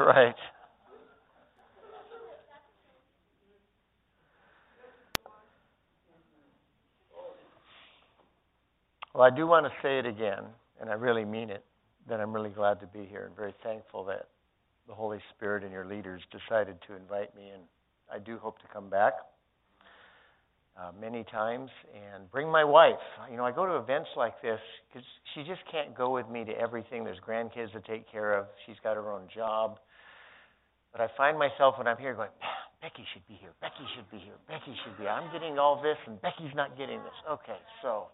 right. Well, I do want to say it again, and I really mean it, that I'm really glad to be here and very thankful that the Holy Spirit and your leaders decided to invite me, and I do hope to come back uh, many times and bring my wife. You know, I go to events like this because she just can't go with me to everything. There's grandkids to take care of. She's got her own job. But I find myself when I'm here going, Becky should be here. Becky should be here. Becky should be. Here. I'm getting all this, and Becky's not getting this. Okay, so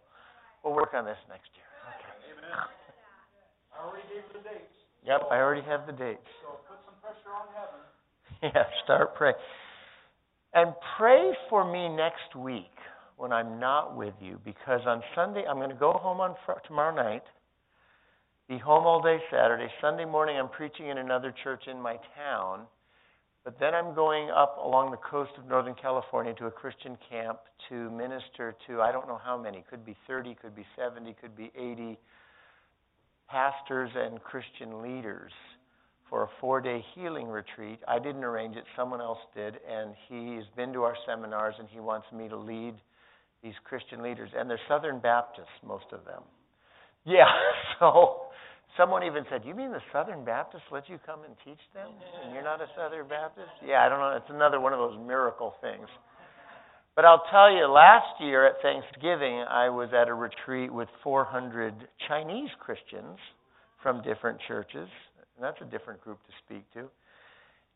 We'll work on this next year. Okay. Amen. I already gave the dates. Yep, I already have the dates. So put some pressure on heaven. Yeah, start praying. And pray for me next week when I'm not with you because on Sunday I'm going to go home on fr- tomorrow night, be home all day Saturday. Sunday morning I'm preaching in another church in my town. But then I'm going up along the coast of Northern California to a Christian camp to minister to, I don't know how many, could be 30, could be 70, could be 80 pastors and Christian leaders for a four day healing retreat. I didn't arrange it, someone else did, and he's been to our seminars and he wants me to lead these Christian leaders. And they're Southern Baptists, most of them. Yeah, so Someone even said, You mean the Southern Baptists let you come and teach them? And you're not a Southern Baptist? Yeah, I don't know. It's another one of those miracle things. But I'll tell you, last year at Thanksgiving, I was at a retreat with 400 Chinese Christians from different churches. And that's a different group to speak to.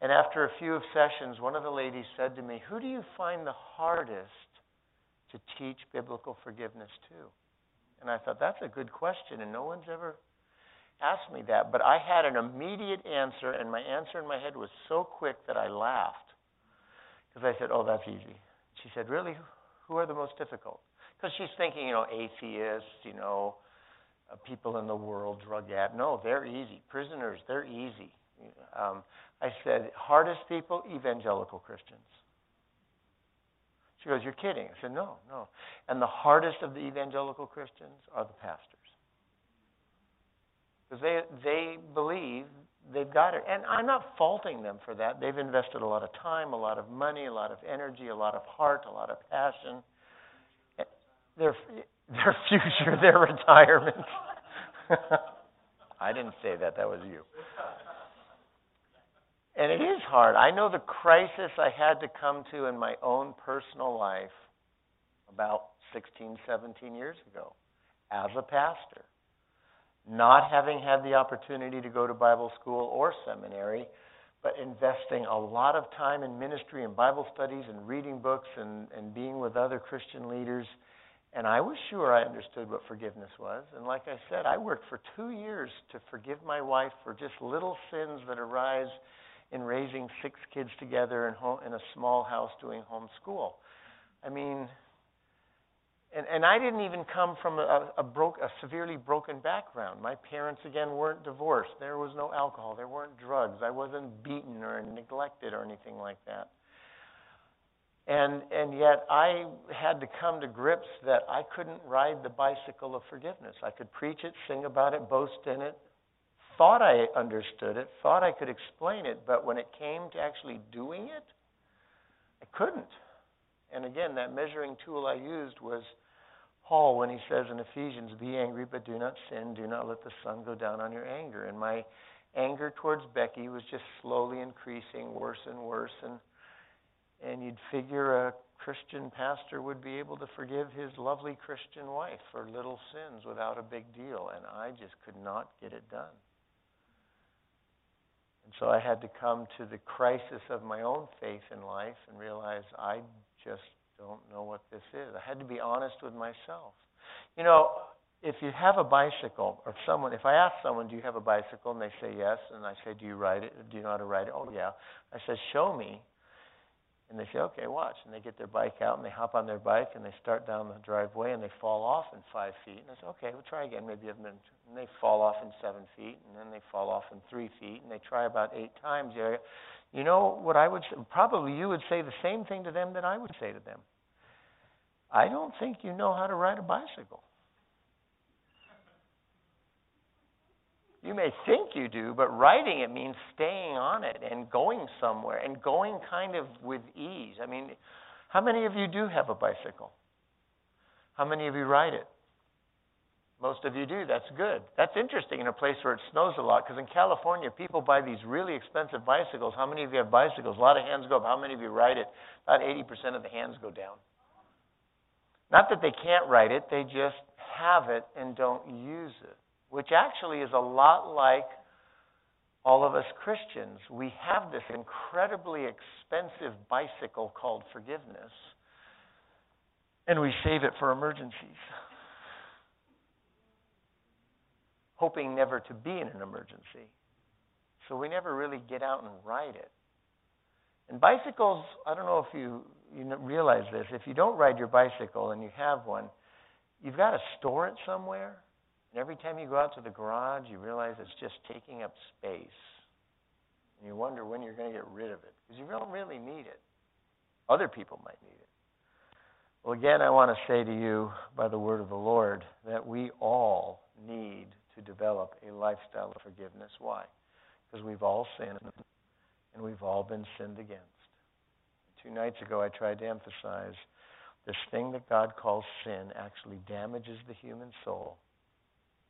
And after a few of sessions, one of the ladies said to me, Who do you find the hardest to teach biblical forgiveness to? And I thought, That's a good question, and no one's ever asked me that, but I had an immediate answer, and my answer in my head was so quick that I laughed. Because I said, Oh, that's easy. She said, Really? Who are the most difficult? Because she's thinking, you know, atheists, you know, uh, people in the world, drug addict. No, they're easy. Prisoners, they're easy. Um, I said, hardest people, evangelical Christians. She goes, You're kidding. I said, No, no. And the hardest of the evangelical Christians are the pastors because they they believe they've got it, and I'm not faulting them for that. They've invested a lot of time, a lot of money, a lot of energy, a lot of heart, a lot of passion. Their their future, their retirement. I didn't say that. That was you. And it is hard. I know the crisis I had to come to in my own personal life about 16, 17 years ago as a pastor not having had the opportunity to go to Bible school or seminary, but investing a lot of time in ministry and Bible studies and reading books and, and being with other Christian leaders. And I was sure I understood what forgiveness was. And like I said, I worked for two years to forgive my wife for just little sins that arise in raising six kids together in, home, in a small house doing homeschool. I mean, and, and I didn't even come from a, a, broke, a severely broken background. My parents, again, weren't divorced. There was no alcohol. There weren't drugs. I wasn't beaten or neglected or anything like that. And, and yet I had to come to grips that I couldn't ride the bicycle of forgiveness. I could preach it, sing about it, boast in it, thought I understood it, thought I could explain it, but when it came to actually doing it, I couldn't. And again, that measuring tool I used was Paul when he says in Ephesians, Be angry, but do not sin. Do not let the sun go down on your anger. And my anger towards Becky was just slowly increasing, worse and worse. And, and you'd figure a Christian pastor would be able to forgive his lovely Christian wife for little sins without a big deal. And I just could not get it done. And so I had to come to the crisis of my own faith in life and realize I just don't know what this is. I had to be honest with myself. You know, if you have a bicycle, or someone, if I ask someone, do you have a bicycle, and they say yes, and I say, do you ride it? Do you know how to ride it? Oh yeah. I said, show me. And they say, okay, watch. And they get their bike out and they hop on their bike and they start down the driveway and they fall off in five feet. And I say, okay, we'll try again. Maybe I've been. And they fall off in seven feet and then they fall off in three feet and they try about eight times. You know what I would say? Probably you would say the same thing to them that I would say to them. I don't think you know how to ride a bicycle. You may think you do, but riding it means staying on it and going somewhere and going kind of with ease. I mean, how many of you do have a bicycle? How many of you ride it? Most of you do. That's good. That's interesting in a place where it snows a lot because in California, people buy these really expensive bicycles. How many of you have bicycles? A lot of hands go up. How many of you ride it? About 80% of the hands go down. Not that they can't write it, they just have it and don't use it which actually is a lot like all of us Christians. We have this incredibly expensive bicycle called forgiveness, and we save it for emergencies, hoping never to be in an emergency. So we never really get out and ride it. And bicycles, I don't know if you you realize this. If you don't ride your bicycle and you have one, you've got to store it somewhere and every time you go out to the garage, you realize it's just taking up space. And you wonder when you're going to get rid of it because you don't really need it. Other people might need it. Well, again, I want to say to you by the word of the Lord that we all need to develop a lifestyle of forgiveness. Why? Because we've all sinned and we've all been sinned against. Two nights ago, I tried to emphasize this thing that God calls sin actually damages the human soul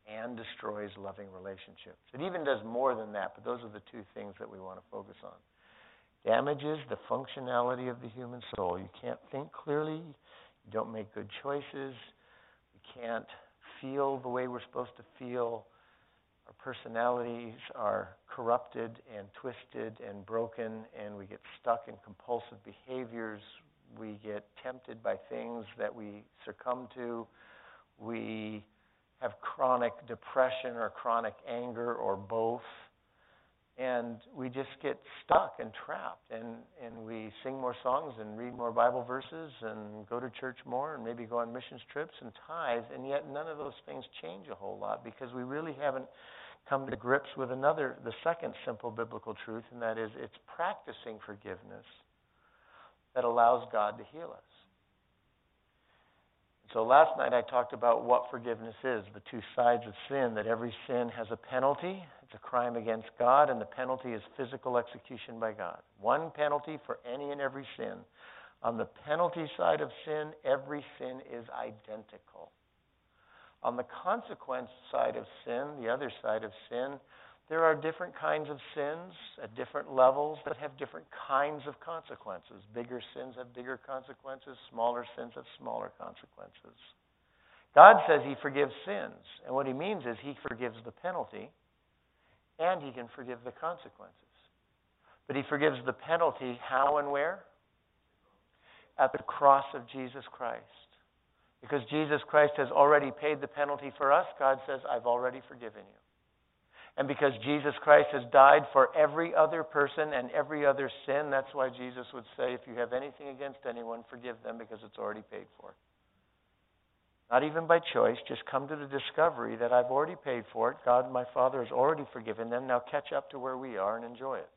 and destroys loving relationships. It even does more than that, but those are the two things that we want to focus on. Damages the functionality of the human soul. You can't think clearly, you don't make good choices, you can't feel the way we're supposed to feel. Our personalities are corrupted and twisted and broken, and we get stuck in compulsive behaviors. We get tempted by things that we succumb to. We have chronic depression or chronic anger or both. And we just get stuck and trapped. And, and we sing more songs and read more Bible verses and go to church more and maybe go on missions trips and tithe. And yet none of those things change a whole lot because we really haven't come to grips with another, the second simple biblical truth, and that is it's practicing forgiveness that allows God to heal us. So last night I talked about what forgiveness is, the two sides of sin, that every sin has a penalty. It's a crime against God, and the penalty is physical execution by God. One penalty for any and every sin. On the penalty side of sin, every sin is identical. On the consequence side of sin, the other side of sin, there are different kinds of sins at different levels that have different kinds of consequences. Bigger sins have bigger consequences, smaller sins have smaller consequences. God says He forgives sins, and what He means is He forgives the penalty and He can forgive the consequences. But He forgives the penalty how and where? At the cross of Jesus Christ. Because Jesus Christ has already paid the penalty for us, God says, I've already forgiven you. And because Jesus Christ has died for every other person and every other sin, that's why Jesus would say, if you have anything against anyone, forgive them because it's already paid for. Not even by choice, just come to the discovery that I've already paid for it. God, my Father, has already forgiven them. Now catch up to where we are and enjoy it.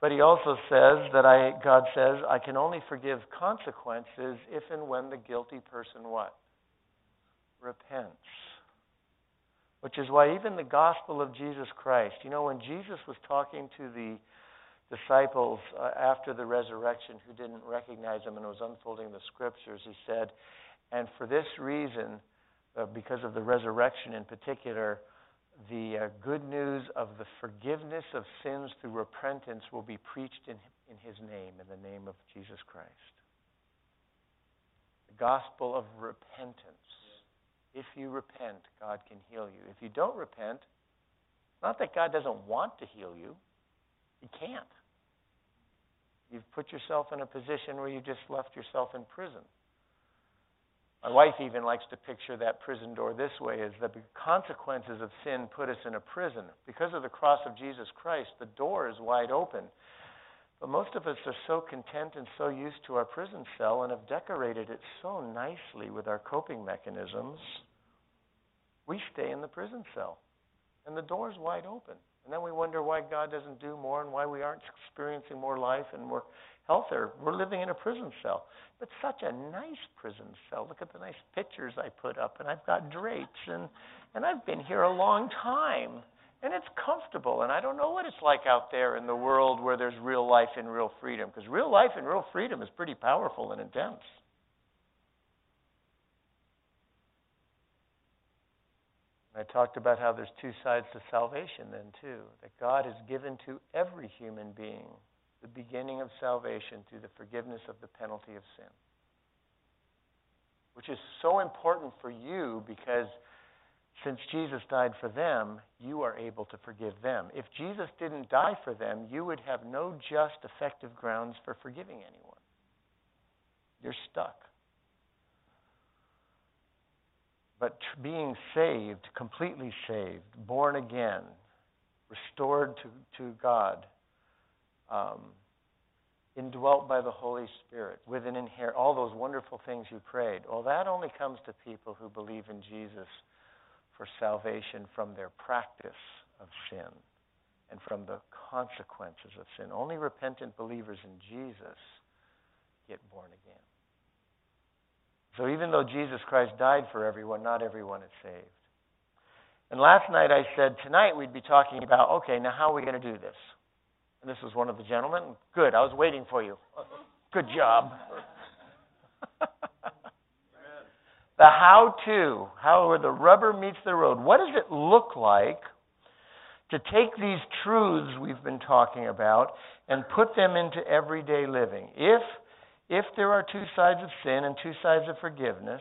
But he also says that I, God says, I can only forgive consequences if and when the guilty person what? Repents. Which is why even the gospel of Jesus Christ, you know, when Jesus was talking to the disciples uh, after the resurrection who didn't recognize him and was unfolding the scriptures, he said, and for this reason, uh, because of the resurrection in particular, the uh, good news of the forgiveness of sins through repentance will be preached in, in his name, in the name of Jesus Christ. The gospel of repentance. If you repent, God can heal you. If you don't repent, not that God doesn't want to heal you, He can't. You've put yourself in a position where you just left yourself in prison. My wife even likes to picture that prison door this way that the consequences of sin put us in a prison. Because of the cross of Jesus Christ, the door is wide open. But most of us are so content and so used to our prison cell and have decorated it so nicely with our coping mechanisms, we stay in the prison cell. and the door's wide open. And then we wonder why God doesn't do more and why we aren't experiencing more life and more healthier. We're living in a prison cell. But such a nice prison cell. Look at the nice pictures I put up, and I've got drapes, and, and I've been here a long time. And it's comfortable, and I don't know what it's like out there in the world where there's real life and real freedom, because real life and real freedom is pretty powerful and intense. I talked about how there's two sides to salvation, then, too. That God has given to every human being the beginning of salvation through the forgiveness of the penalty of sin. Which is so important for you because since Jesus died for them, you are able to forgive them. If Jesus didn't die for them, you would have no just, effective grounds for forgiving anyone. You're stuck. But being saved, completely saved, born again, restored to, to God, um, indwelt by the Holy Spirit, with an inherit, all those wonderful things you prayed. Well, that only comes to people who believe in Jesus for salvation from their practice of sin and from the consequences of sin. Only repentant believers in Jesus get born again. So even though Jesus Christ died for everyone, not everyone is saved. And last night I said tonight we'd be talking about okay, now how are we going to do this? And this was one of the gentlemen. Good, I was waiting for you. Good job. the how to, how where the rubber meets the road. What does it look like to take these truths we've been talking about and put them into everyday living? If if there are two sides of sin and two sides of forgiveness,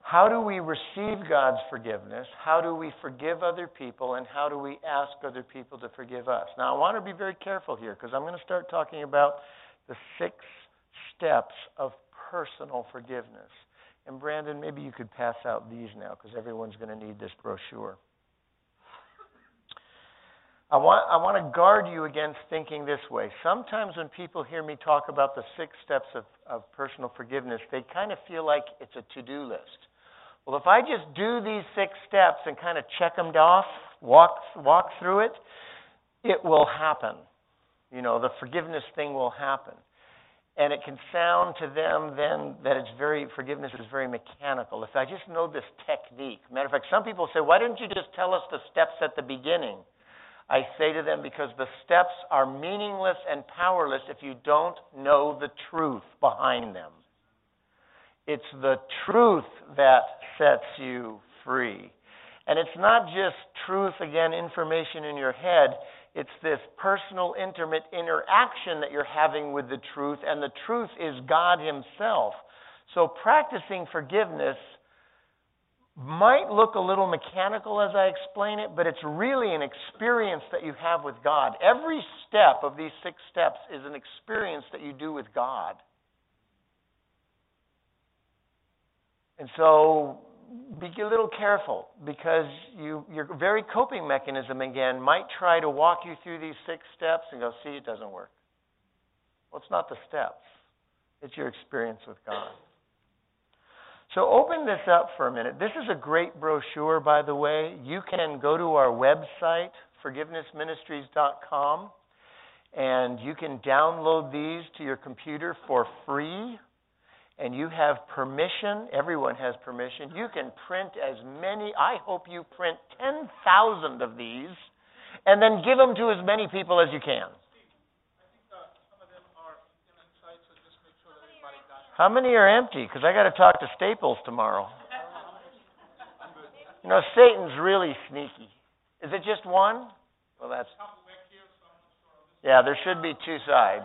how do we receive God's forgiveness? How do we forgive other people? And how do we ask other people to forgive us? Now, I want to be very careful here because I'm going to start talking about the six steps of personal forgiveness. And Brandon, maybe you could pass out these now because everyone's going to need this brochure. I want, I want to guard you against thinking this way. Sometimes when people hear me talk about the six steps of, of personal forgiveness, they kind of feel like it's a to do list. Well, if I just do these six steps and kind of check them off, walk, walk through it, it will happen. You know, the forgiveness thing will happen and it can sound to them then that it's very forgiveness is very mechanical. If I just know this technique, matter of fact, some people say, "Why didn't you just tell us the steps at the beginning?" I say to them because the steps are meaningless and powerless if you don't know the truth behind them. It's the truth that sets you free. And it's not just truth, again, information in your head. It's this personal, intimate interaction that you're having with the truth, and the truth is God Himself. So practicing forgiveness might look a little mechanical as I explain it, but it's really an experience that you have with God. Every step of these six steps is an experience that you do with God. And so be a little careful because you, your very coping mechanism again might try to walk you through these six steps and go, see, it doesn't work. Well, it's not the steps, it's your experience with God. So open this up for a minute. This is a great brochure, by the way. You can go to our website, forgivenessministries.com, and you can download these to your computer for free and you have permission, everyone has permission, you can print as many, I hope you print 10,000 of these, and then give them to as many people as you can. How many are empty? Because I got to talk to Staples tomorrow. You know, Satan's really sneaky. Is it just one? Well, that's. Yeah, there should be two sides.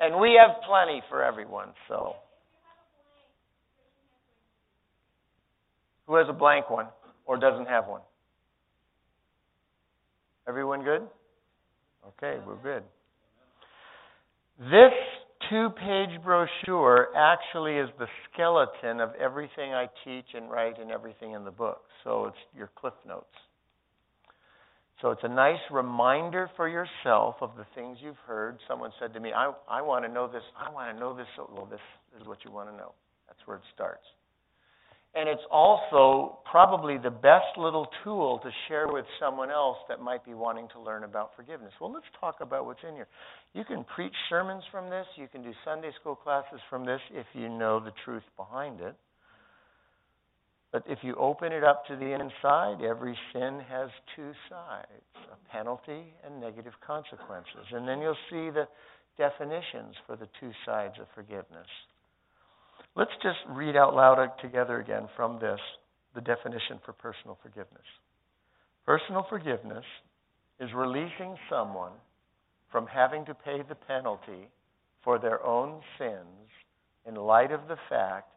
And we have plenty for everyone, so. Who has a blank one or doesn't have one? Everyone good? Okay, we're good. This two page brochure actually is the skeleton of everything I teach and write and everything in the book. So it's your cliff notes. So it's a nice reminder for yourself of the things you've heard. Someone said to me, I, I want to know this. I want to know this. Oh, well, this is what you want to know. That's where it starts. And it's also probably the best little tool to share with someone else that might be wanting to learn about forgiveness. Well, let's talk about what's in here. You can preach sermons from this, you can do Sunday school classes from this if you know the truth behind it. But if you open it up to the inside, every sin has two sides a penalty and negative consequences. And then you'll see the definitions for the two sides of forgiveness. Let's just read out loud together again from this the definition for personal forgiveness. Personal forgiveness is releasing someone from having to pay the penalty for their own sins in light of the fact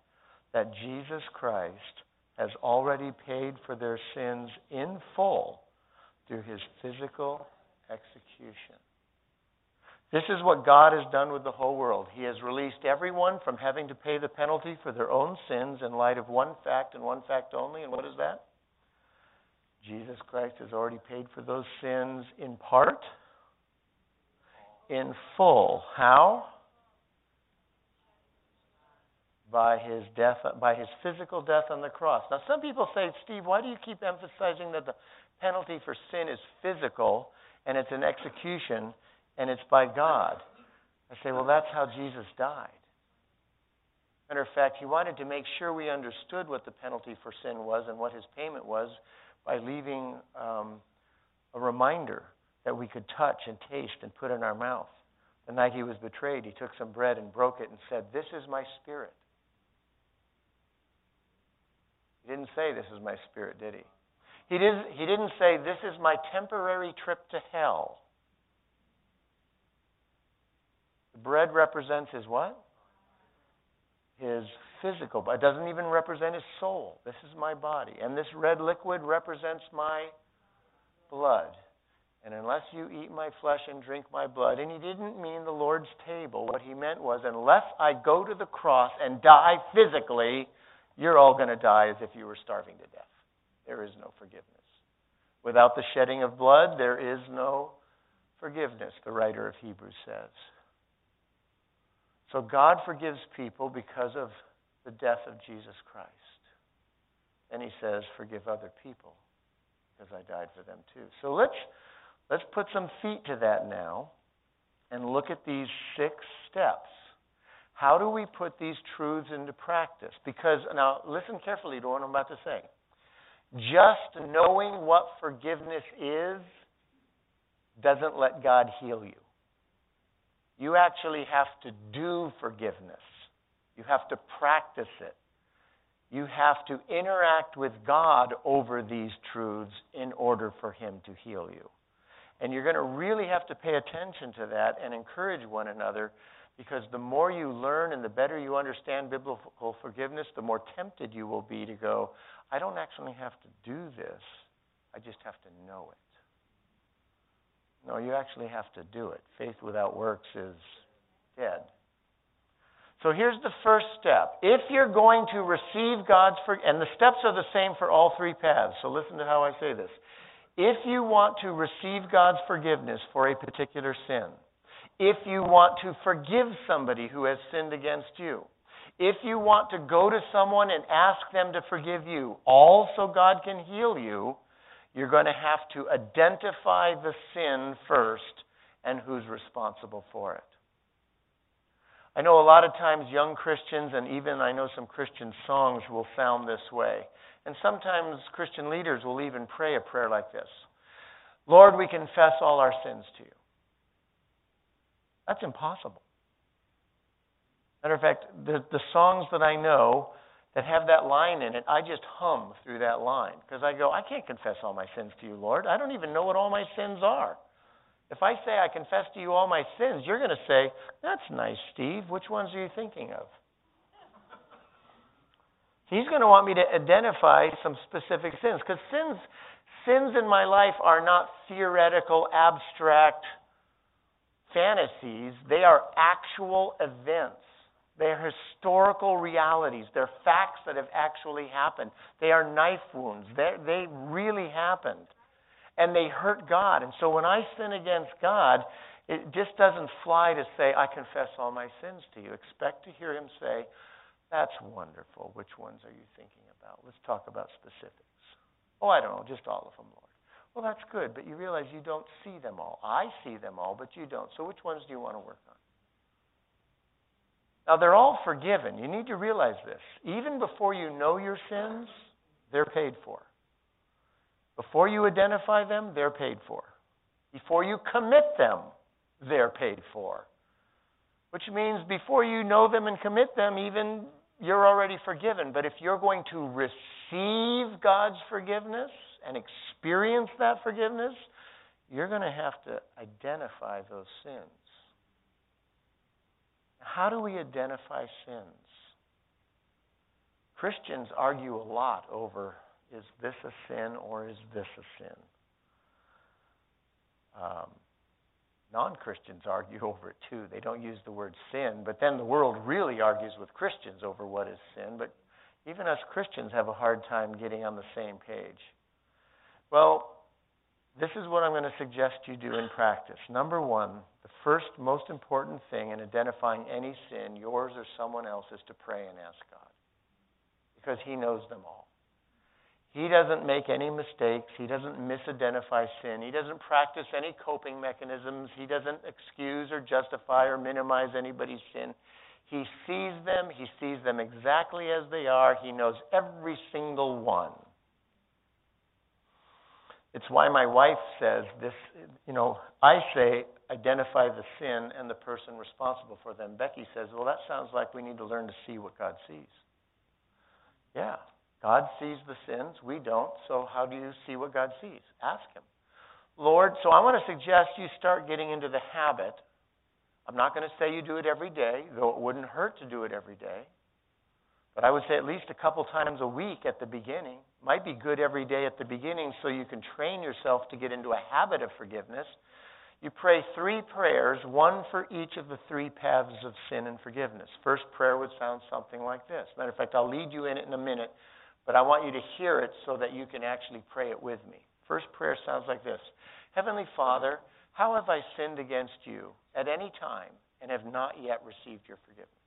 that Jesus Christ has already paid for their sins in full through his physical execution. This is what God has done with the whole world. He has released everyone from having to pay the penalty for their own sins in light of one fact and one fact only. And what is that? Jesus Christ has already paid for those sins in part, in full. How? By his death, by his physical death on the cross. Now, some people say, Steve, why do you keep emphasizing that the penalty for sin is physical and it's an execution? And it's by God. I say, well, that's how Jesus died. Matter of fact, he wanted to make sure we understood what the penalty for sin was and what his payment was by leaving um, a reminder that we could touch and taste and put in our mouth. The night he was betrayed, he took some bread and broke it and said, This is my spirit. He didn't say, This is my spirit, did he? He didn't, he didn't say, This is my temporary trip to hell. The bread represents his what? His physical, but it doesn't even represent his soul. This is my body. And this red liquid represents my blood. And unless you eat my flesh and drink my blood, and he didn't mean the Lord's table. What he meant was, unless I go to the cross and die physically, you're all going to die as if you were starving to death. There is no forgiveness. Without the shedding of blood, there is no forgiveness, the writer of Hebrews says. So God forgives people because of the death of Jesus Christ. And he says, forgive other people because I died for them too. So let's let's put some feet to that now and look at these six steps. How do we put these truths into practice? Because now listen carefully to what I'm about to say. Just knowing what forgiveness is doesn't let God heal you. You actually have to do forgiveness. You have to practice it. You have to interact with God over these truths in order for Him to heal you. And you're going to really have to pay attention to that and encourage one another because the more you learn and the better you understand biblical forgiveness, the more tempted you will be to go, I don't actually have to do this, I just have to know it. No, you actually have to do it. Faith without works is dead. So here's the first step. If you're going to receive God's forgiveness, and the steps are the same for all three paths, so listen to how I say this. If you want to receive God's forgiveness for a particular sin, if you want to forgive somebody who has sinned against you, if you want to go to someone and ask them to forgive you, all so God can heal you, you're going to have to identify the sin first and who's responsible for it. I know a lot of times young Christians, and even I know some Christian songs will sound this way. And sometimes Christian leaders will even pray a prayer like this Lord, we confess all our sins to you. That's impossible. Matter of fact, the, the songs that I know that have that line in it, I just hum through that line because I go, I can't confess all my sins to you, Lord. I don't even know what all my sins are. If I say I confess to you all my sins, you're going to say, That's nice, Steve. Which ones are you thinking of? He's going to want me to identify some specific sins because sins, sins in my life are not theoretical, abstract fantasies. They are actual events. They're historical realities. They're facts that have actually happened. They are knife wounds. They're, they really happened. And they hurt God. And so when I sin against God, it just doesn't fly to say, I confess all my sins to you. Expect to hear him say, That's wonderful. Which ones are you thinking about? Let's talk about specifics. Oh, I don't know, just all of them, Lord. Well, that's good, but you realize you don't see them all. I see them all, but you don't. So which ones do you want to work on? Now, they're all forgiven. You need to realize this. Even before you know your sins, they're paid for. Before you identify them, they're paid for. Before you commit them, they're paid for. Which means before you know them and commit them, even you're already forgiven. But if you're going to receive God's forgiveness and experience that forgiveness, you're going to have to identify those sins. How do we identify sins? Christians argue a lot over is this a sin or is this a sin? Um, Non Christians argue over it too. They don't use the word sin, but then the world really argues with Christians over what is sin. But even us Christians have a hard time getting on the same page. Well, this is what I'm going to suggest you do in practice. Number one, the first most important thing in identifying any sin, yours or someone else, is to pray and ask God. Because He knows them all. He doesn't make any mistakes. He doesn't misidentify sin. He doesn't practice any coping mechanisms. He doesn't excuse or justify or minimize anybody's sin. He sees them. He sees them exactly as they are. He knows every single one. It's why my wife says this, you know, I say identify the sin and the person responsible for them. Becky says, well, that sounds like we need to learn to see what God sees. Yeah, God sees the sins. We don't. So how do you see what God sees? Ask Him. Lord, so I want to suggest you start getting into the habit. I'm not going to say you do it every day, though it wouldn't hurt to do it every day. But I would say at least a couple times a week at the beginning. Might be good every day at the beginning so you can train yourself to get into a habit of forgiveness. You pray three prayers, one for each of the three paths of sin and forgiveness. First prayer would sound something like this. Matter of fact, I'll lead you in it in a minute, but I want you to hear it so that you can actually pray it with me. First prayer sounds like this Heavenly Father, how have I sinned against you at any time and have not yet received your forgiveness?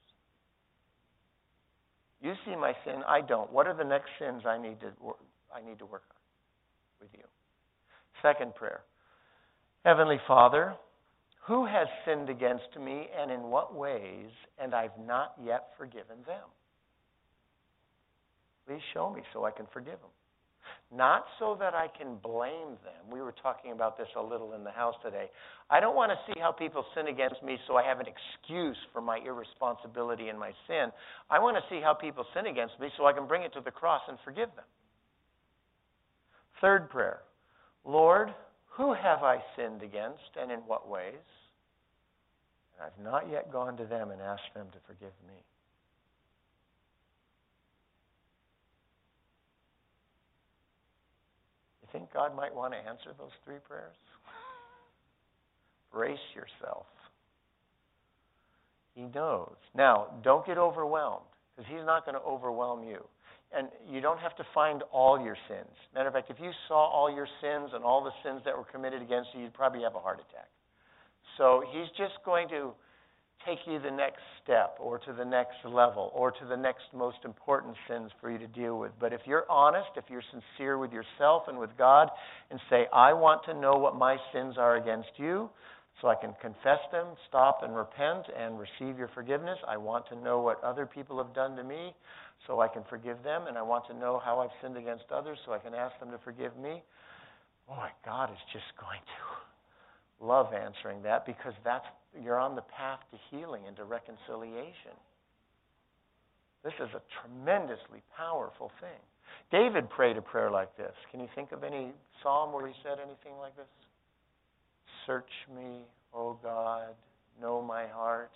You see my sin, I don't. What are the next sins I need to I need to work on with you? Second prayer. Heavenly Father, who has sinned against me and in what ways, and I've not yet forgiven them? Please show me so I can forgive them. Not so that I can blame them. We were talking about this a little in the house today. I don't want to see how people sin against me so I have an excuse for my irresponsibility and my sin. I want to see how people sin against me so I can bring it to the cross and forgive them. Third prayer Lord, who have I sinned against and in what ways? And I've not yet gone to them and asked them to forgive me. Think God might want to answer those three prayers? Brace yourself. He knows. Now, don't get overwhelmed because He's not going to overwhelm you. And you don't have to find all your sins. Matter of fact, if you saw all your sins and all the sins that were committed against you, you'd probably have a heart attack. So He's just going to take you the next step or to the next level or to the next most important sins for you to deal with. But if you're honest, if you're sincere with yourself and with God, and say, I want to know what my sins are against you, so I can confess them, stop and repent and receive your forgiveness. I want to know what other people have done to me so I can forgive them, and I want to know how I've sinned against others so I can ask them to forgive me. Oh, my God is just going to love answering that because that's you're on the path to healing and to reconciliation. This is a tremendously powerful thing. David prayed a prayer like this. Can you think of any psalm where he said anything like this? Search me, O God, know my heart.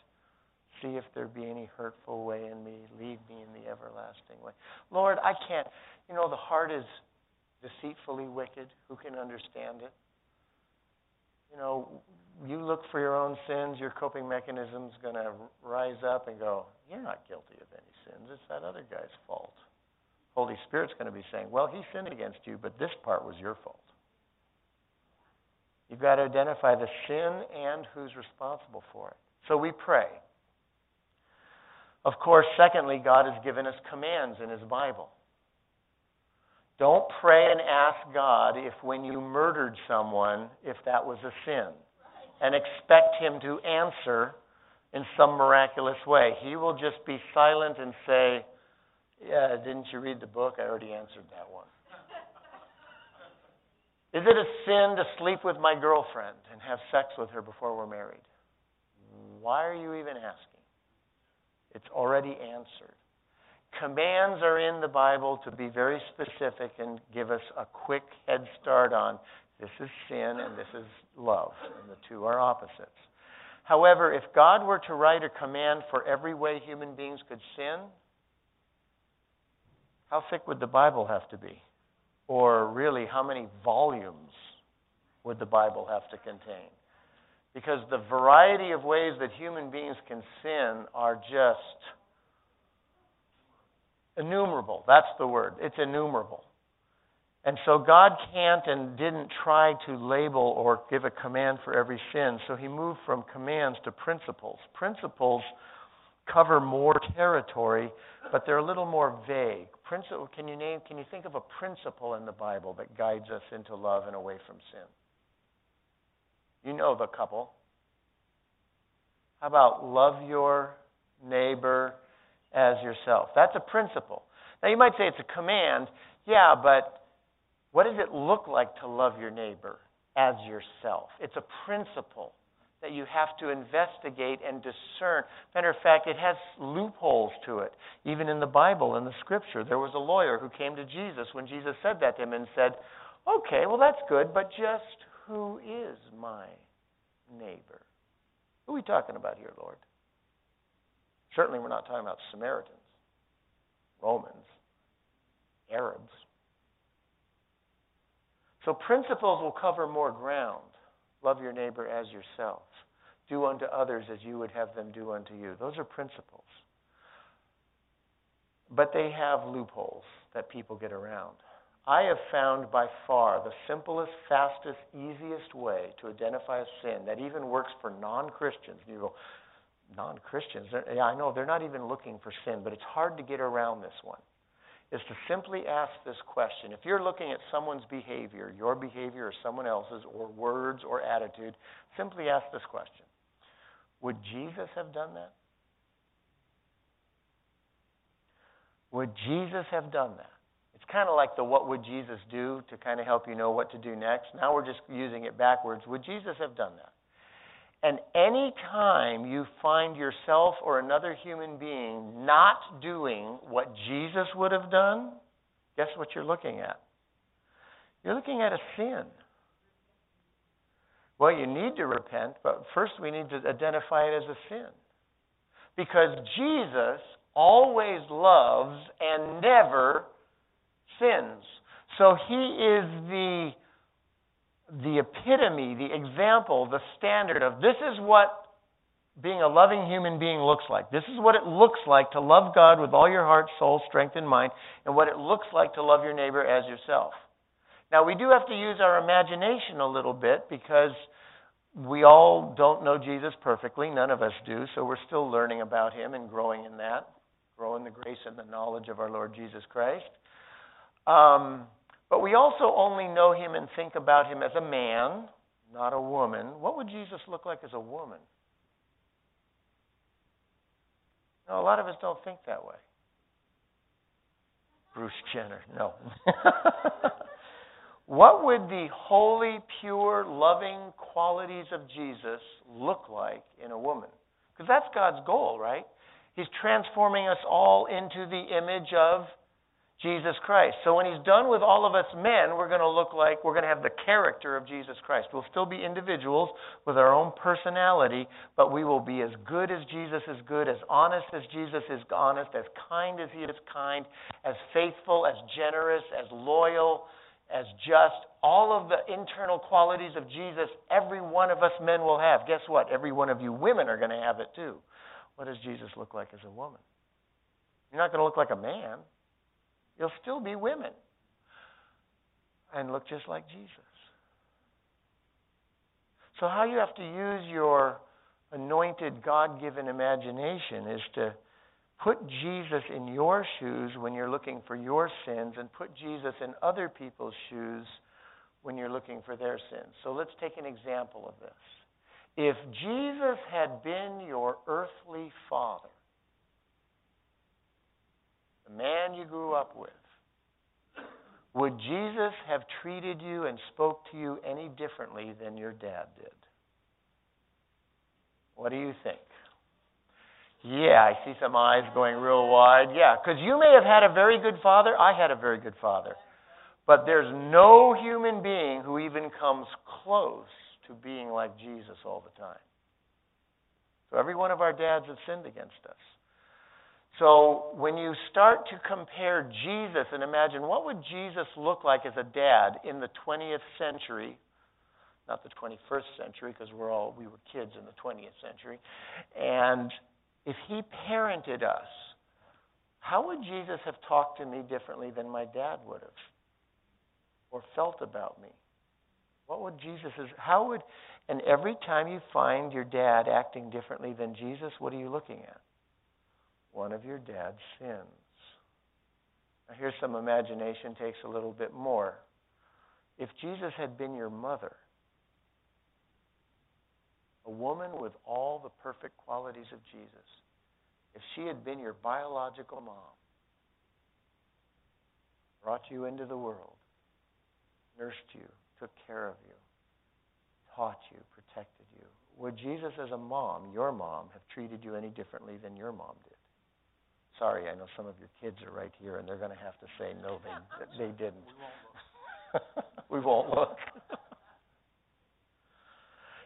See if there be any hurtful way in me. Lead me in the everlasting way. Lord, I can't. You know, the heart is deceitfully wicked. Who can understand it? You know, you look for your own sins, your coping mechanism's going to rise up and go, You're not guilty of any sins. It's that other guy's fault. Holy Spirit's going to be saying, Well, he sinned against you, but this part was your fault. You've got to identify the sin and who's responsible for it. So we pray. Of course, secondly, God has given us commands in His Bible. Don't pray and ask God if when you murdered someone, if that was a sin, and expect Him to answer in some miraculous way. He will just be silent and say, Yeah, didn't you read the book? I already answered that one. Is it a sin to sleep with my girlfriend and have sex with her before we're married? Why are you even asking? It's already answered. Commands are in the Bible to be very specific and give us a quick head start on this is sin and this is love, and the two are opposites. However, if God were to write a command for every way human beings could sin, how thick would the Bible have to be? Or really, how many volumes would the Bible have to contain? Because the variety of ways that human beings can sin are just innumerable. That's the word. It's innumerable. And so God can't and didn't try to label or give a command for every sin. So he moved from commands to principles. Principles cover more territory, but they're a little more vague. Principle, can you name can you think of a principle in the Bible that guides us into love and away from sin? You know the couple. How about love your neighbor as yourself? That's a principle. Now you might say it's a command. Yeah, but what does it look like to love your neighbor as yourself? It's a principle that you have to investigate and discern. Matter of fact, it has loopholes to it. Even in the Bible, in the scripture, there was a lawyer who came to Jesus when Jesus said that to him and said, Okay, well, that's good, but just who is my neighbor? Who are we talking about here, Lord? Certainly, we're not talking about Samaritans, Romans, Arabs. So principles will cover more ground. Love your neighbor as yourself. Do unto others as you would have them do unto you. Those are principles. But they have loopholes that people get around. I have found by far the simplest, fastest, easiest way to identify a sin that even works for non Christians. You go, non Christians? Yeah, I know, they're not even looking for sin, but it's hard to get around this one is to simply ask this question. If you're looking at someone's behavior, your behavior or someone else's, or words or attitude, simply ask this question Would Jesus have done that? Would Jesus have done that? It's kind of like the what would Jesus do to kind of help you know what to do next. Now we're just using it backwards. Would Jesus have done that? And any time you find yourself or another human being not doing what Jesus would have done, guess what you're looking at? You're looking at a sin. Well, you need to repent, but first we need to identify it as a sin. Because Jesus always loves and never sins. So he is the the epitome, the example, the standard of this is what being a loving human being looks like. This is what it looks like to love God with all your heart, soul, strength, and mind, and what it looks like to love your neighbor as yourself. Now, we do have to use our imagination a little bit because we all don't know Jesus perfectly. None of us do, so we're still learning about him and growing in that, growing the grace and the knowledge of our Lord Jesus Christ. Um, but we also only know him and think about him as a man, not a woman. What would Jesus look like as a woman? No, a lot of us don't think that way. Bruce Jenner, no. what would the holy, pure, loving qualities of Jesus look like in a woman? Because that's God's goal, right? He's transforming us all into the image of Jesus Christ. So when he's done with all of us men, we're going to look like we're going to have the character of Jesus Christ. We'll still be individuals with our own personality, but we will be as good as Jesus is good, as honest as Jesus is honest, as kind as he is kind, as faithful, as generous, as loyal, as just. All of the internal qualities of Jesus, every one of us men will have. Guess what? Every one of you women are going to have it too. What does Jesus look like as a woman? You're not going to look like a man. You'll still be women and look just like Jesus. So, how you have to use your anointed, God given imagination is to Put Jesus in your shoes when you're looking for your sins, and put Jesus in other people's shoes when you're looking for their sins. So let's take an example of this. If Jesus had been your earthly father, the man you grew up with, would Jesus have treated you and spoke to you any differently than your dad did? What do you think? Yeah, I see some eyes going real wide. Yeah, because you may have had a very good father. I had a very good father. But there's no human being who even comes close to being like Jesus all the time. So every one of our dads have sinned against us. So when you start to compare Jesus and imagine what would Jesus look like as a dad in the 20th century, not the 21st century because we're all we were kids in the 20th century, and if he parented us, how would Jesus have talked to me differently than my dad would have or felt about me? What would Jesus how would and every time you find your dad acting differently than Jesus, what are you looking at? One of your dad's sins. Now, here's some imagination, takes a little bit more. If Jesus had been your mother, a woman with all the perfect qualities of Jesus, if she had been your biological mom, brought you into the world, nursed you, took care of you, taught you, protected you, would Jesus as a mom, your mom, have treated you any differently than your mom did? Sorry, I know some of your kids are right here, and they're going to have to say no, they they didn't. we won't look.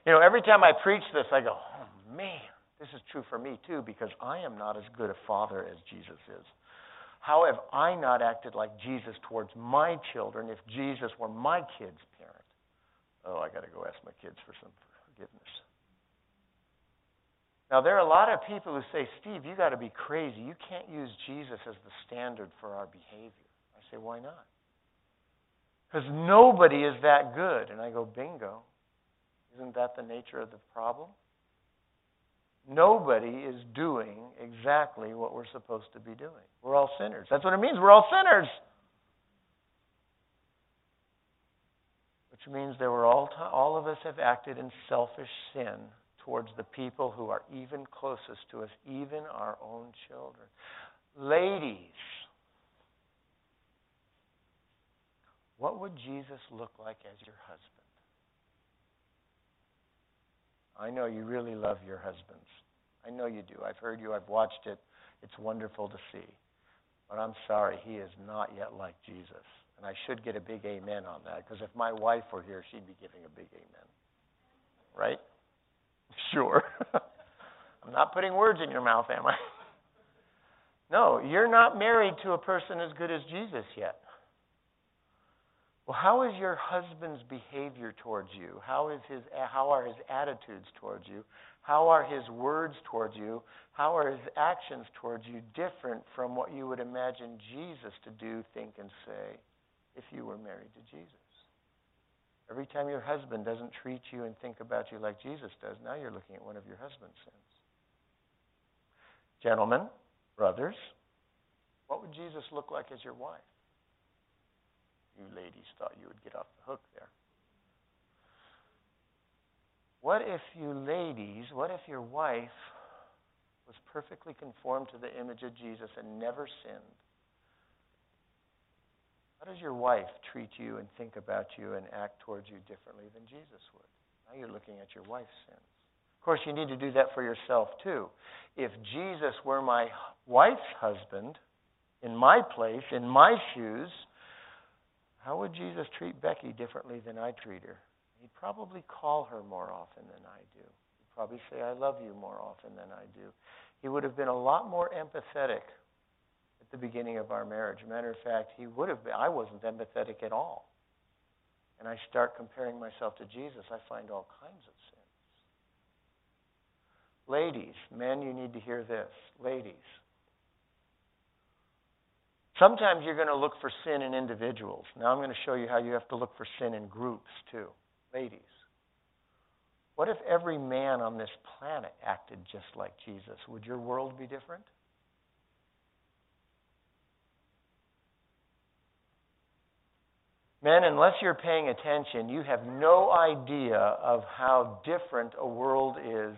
you know, every time I preach this, I go, "Oh man, this is true for me too," because I am not as good a father as Jesus is. How have I not acted like Jesus towards my children if Jesus were my kid's parent? Oh, I got to go ask my kids for some forgiveness. Now, there are a lot of people who say, Steve, you got to be crazy. You can't use Jesus as the standard for our behavior. I say, why not? Because nobody is that good. And I go, bingo. Isn't that the nature of the problem? Nobody is doing exactly what we're supposed to be doing. We're all sinners. That's what it means. We're all sinners. Which means that we're all, t- all of us have acted in selfish sin towards the people who are even closest to us, even our own children. Ladies, what would Jesus look like as your husband? I know you really love your husbands. I know you do. I've heard you, I've watched it. It's wonderful to see. But I'm sorry, he is not yet like Jesus. And I should get a big amen on that, because if my wife were here, she'd be giving a big amen. Right? Sure. I'm not putting words in your mouth, am I? No, you're not married to a person as good as Jesus yet. Well, how is your husband's behavior towards you? How is his how are his attitudes towards you? How are his words towards you? How are his actions towards you different from what you would imagine Jesus to do, think and say if you were married to Jesus? Every time your husband doesn't treat you and think about you like Jesus does, now you're looking at one of your husband's sins. Gentlemen, brothers, what would Jesus look like as your wife? You ladies thought you would get off the hook there. What if you ladies, what if your wife was perfectly conformed to the image of Jesus and never sinned? How does your wife treat you and think about you and act towards you differently than Jesus would? Now you're looking at your wife's sins. Of course, you need to do that for yourself too. If Jesus were my wife's husband, in my place, in my shoes, how would Jesus treat Becky differently than I treat her? He'd probably call her more often than I do. He'd probably say, I love you more often than I do. He would have been a lot more empathetic the beginning of our marriage. Matter of fact, he would have been. I wasn't empathetic at all. And I start comparing myself to Jesus, I find all kinds of sins. Ladies, men, you need to hear this. Ladies, sometimes you're going to look for sin in individuals. Now I'm going to show you how you have to look for sin in groups, too. Ladies, what if every man on this planet acted just like Jesus? Would your world be different? Men, unless you're paying attention, you have no idea of how different a world is,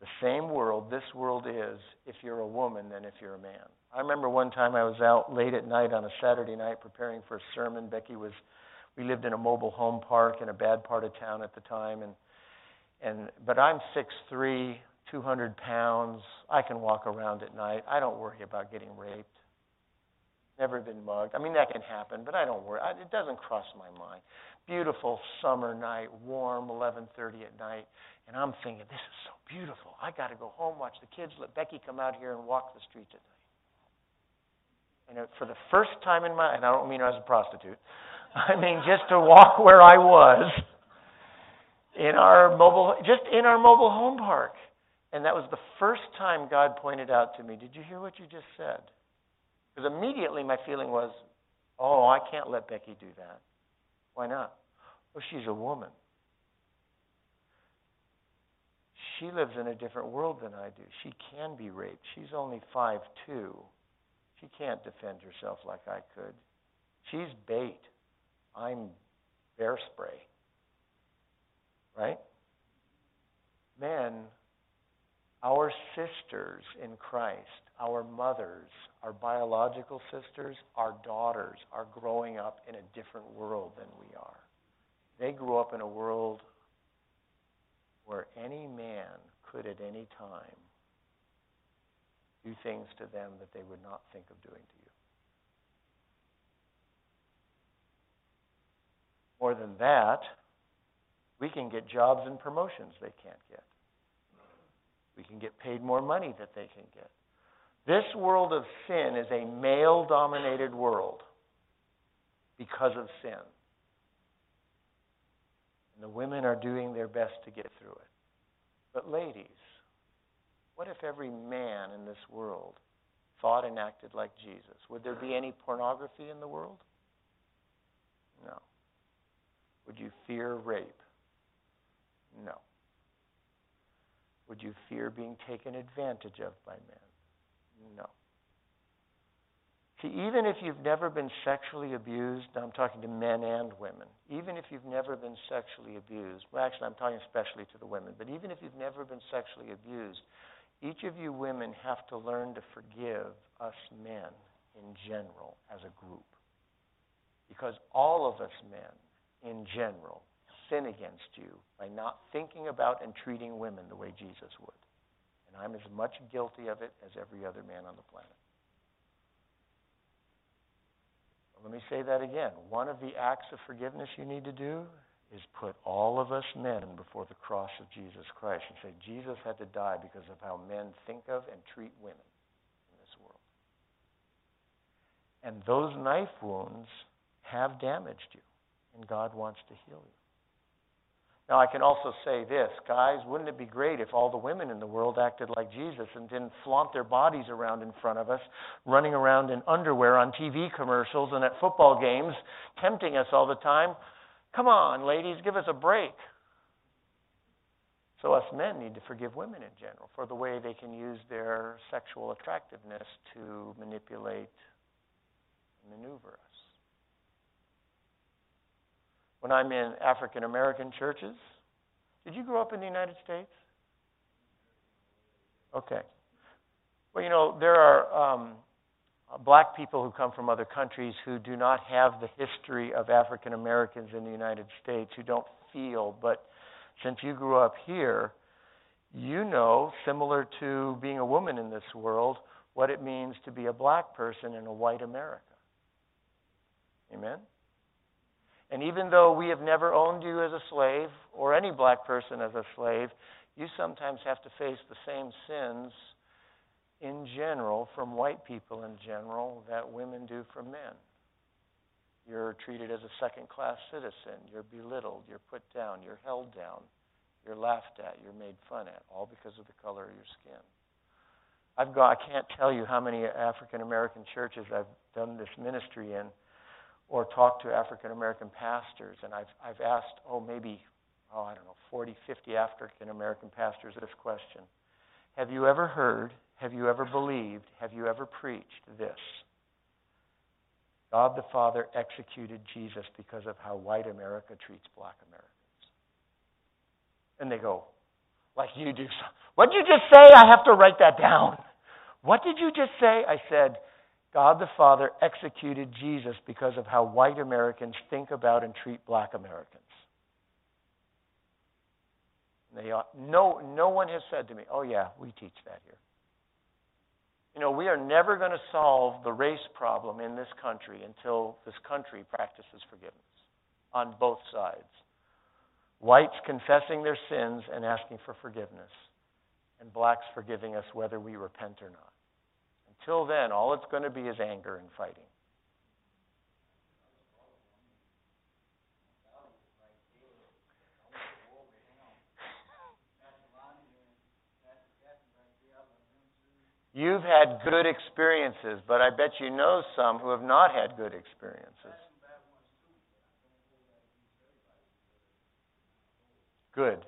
the same world this world is, if you're a woman than if you're a man. I remember one time I was out late at night on a Saturday night preparing for a sermon. Becky was, we lived in a mobile home park in a bad part of town at the time, and and but I'm six three, two hundred pounds. I can walk around at night. I don't worry about getting raped. Never been mugged. I mean that can happen, but I don't worry. I, it doesn't cross my mind. Beautiful summer night, warm, 11:30 at night, and I'm thinking, this is so beautiful. I got to go home, watch the kids, let Becky come out here and walk the streets at night. And it, for the first time in my, and I don't mean as a prostitute, I mean just to walk where I was in our mobile, just in our mobile home park. And that was the first time God pointed out to me, Did you hear what you just said? Because immediately my feeling was, Oh, I can't let Becky do that. Why not? Well, she's a woman. She lives in a different world than I do. She can be raped. She's only five two. She can't defend herself like I could. She's bait. I'm bear spray. Right? Men, our sisters in Christ, our mothers, our biological sisters, our daughters are growing up in a different world than we are. They grew up in a world where any man could at any time do things to them that they would not think of doing to you. More than that, we can get jobs and promotions they can't get. We can get paid more money that they can get. This world of sin is a male dominated world because of sin. And the women are doing their best to get through it. But, ladies, what if every man in this world thought and acted like Jesus? Would there be any pornography in the world? No. Would you fear rape? No. Would you fear being taken advantage of by men? No. See, even if you've never been sexually abused, I'm talking to men and women, even if you've never been sexually abused, well, actually, I'm talking especially to the women, but even if you've never been sexually abused, each of you women have to learn to forgive us men in general as a group. Because all of us men in general sin against you by not thinking about and treating women the way Jesus would. And I'm as much guilty of it as every other man on the planet. Let me say that again. One of the acts of forgiveness you need to do is put all of us men before the cross of Jesus Christ and say, Jesus had to die because of how men think of and treat women in this world. And those knife wounds have damaged you, and God wants to heal you. Now, I can also say this, guys, wouldn't it be great if all the women in the world acted like Jesus and didn't flaunt their bodies around in front of us, running around in underwear on TV commercials and at football games, tempting us all the time? Come on, ladies, give us a break. So, us men need to forgive women in general for the way they can use their sexual attractiveness to manipulate maneuver. When I'm in African American churches, did you grow up in the United States? Okay. Well, you know, there are um, black people who come from other countries who do not have the history of African Americans in the United States, who don't feel, but since you grew up here, you know, similar to being a woman in this world, what it means to be a black person in a white America. Amen? And even though we have never owned you as a slave, or any black person as a slave, you sometimes have to face the same sins in general, from white people in general, that women do from men. You're treated as a second class citizen. You're belittled. You're put down. You're held down. You're laughed at. You're made fun at, all because of the color of your skin. I've got, I can't tell you how many African American churches I've done this ministry in or talked to African American pastors, and I've, I've asked, oh, maybe, oh, I don't know, 40, 50 African American pastors this question Have you ever heard have you ever believed, have you ever preached this? God the Father executed Jesus because of how white America treats black Americans. And they go, like you do. What did you just say? I have to write that down. What did you just say? I said, God the Father executed Jesus because of how white Americans think about and treat black Americans. They no, no one has said to me, oh, yeah, we teach that here. You know, we are never going to solve the race problem in this country until this country practices forgiveness on both sides. Whites confessing their sins and asking for forgiveness, and blacks forgiving us whether we repent or not. Until then, all it's going to be is anger and fighting. You've had good experiences, but I bet you know some who have not had good experiences. Good.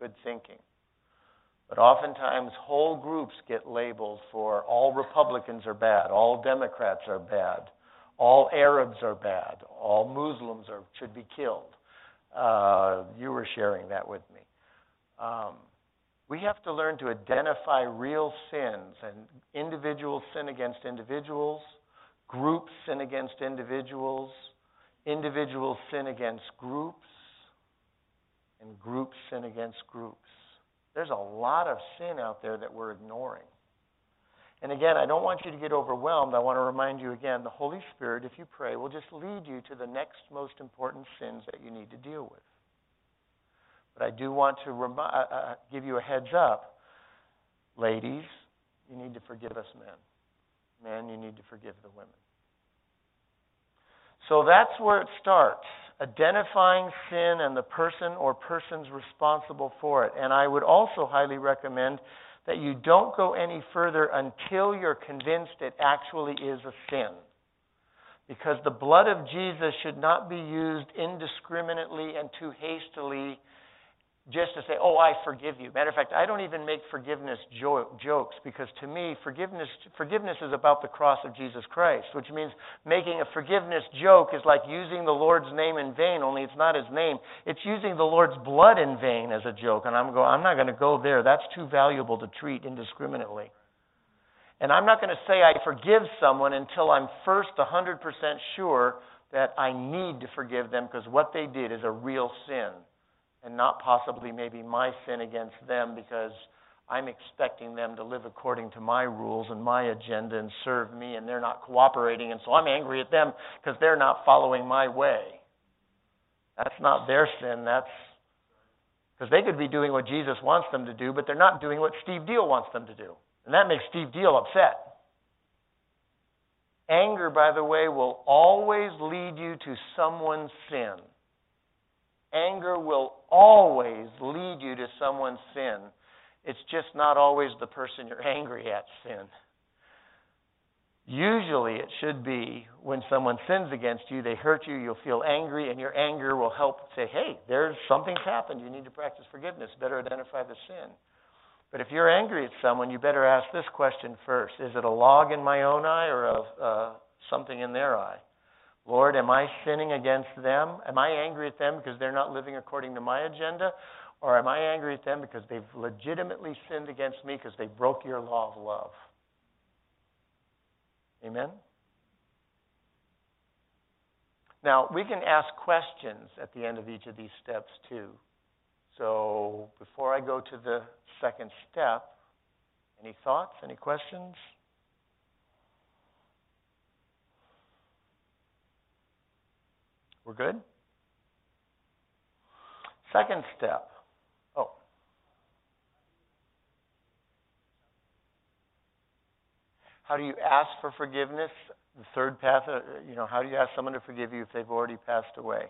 Good thinking. But oftentimes, whole groups get labeled for all Republicans are bad, all Democrats are bad, all Arabs are bad, all Muslims are, should be killed. Uh, you were sharing that with me. Um, we have to learn to identify real sins, and individuals sin against individuals, groups sin against individuals, individuals sin against groups, and groups sin against groups. There's a lot of sin out there that we're ignoring. And again, I don't want you to get overwhelmed. I want to remind you again the Holy Spirit, if you pray, will just lead you to the next most important sins that you need to deal with. But I do want to remi- uh, uh, give you a heads up. Ladies, you need to forgive us men. Men, you need to forgive the women. So that's where it starts identifying sin and the person or persons responsible for it. And I would also highly recommend that you don't go any further until you're convinced it actually is a sin. Because the blood of Jesus should not be used indiscriminately and too hastily just to say, "Oh, I forgive you." Matter of fact, I don't even make forgiveness jo- jokes because to me, forgiveness forgiveness is about the cross of Jesus Christ, which means making a forgiveness joke is like using the Lord's name in vain. Only it's not His name; it's using the Lord's blood in vain as a joke. And I'm going, I'm not going to go there. That's too valuable to treat indiscriminately. And I'm not going to say I forgive someone until I'm first 100% sure that I need to forgive them because what they did is a real sin and not possibly maybe my sin against them because I'm expecting them to live according to my rules and my agenda and serve me, and they're not cooperating, and so I'm angry at them because they're not following my way. That's not their sin. That's because they could be doing what Jesus wants them to do, but they're not doing what Steve Deal wants them to do. And that makes Steve Deal upset. Anger, by the way, will always lead you to someone's sin. Anger will always lead you to someone's sin. It's just not always the person you're angry at sin. Usually, it should be when someone sins against you, they hurt you, you'll feel angry, and your anger will help say, hey, there's something's happened. You need to practice forgiveness. Better identify the sin. But if you're angry at someone, you better ask this question first Is it a log in my own eye or a, uh, something in their eye? Lord, am I sinning against them? Am I angry at them because they're not living according to my agenda? Or am I angry at them because they've legitimately sinned against me because they broke your law of love? Amen? Now, we can ask questions at the end of each of these steps, too. So, before I go to the second step, any thoughts, any questions? We're good? Second step. Oh. How do you ask for forgiveness? The third path, uh, you know, how do you ask someone to forgive you if they've already passed away?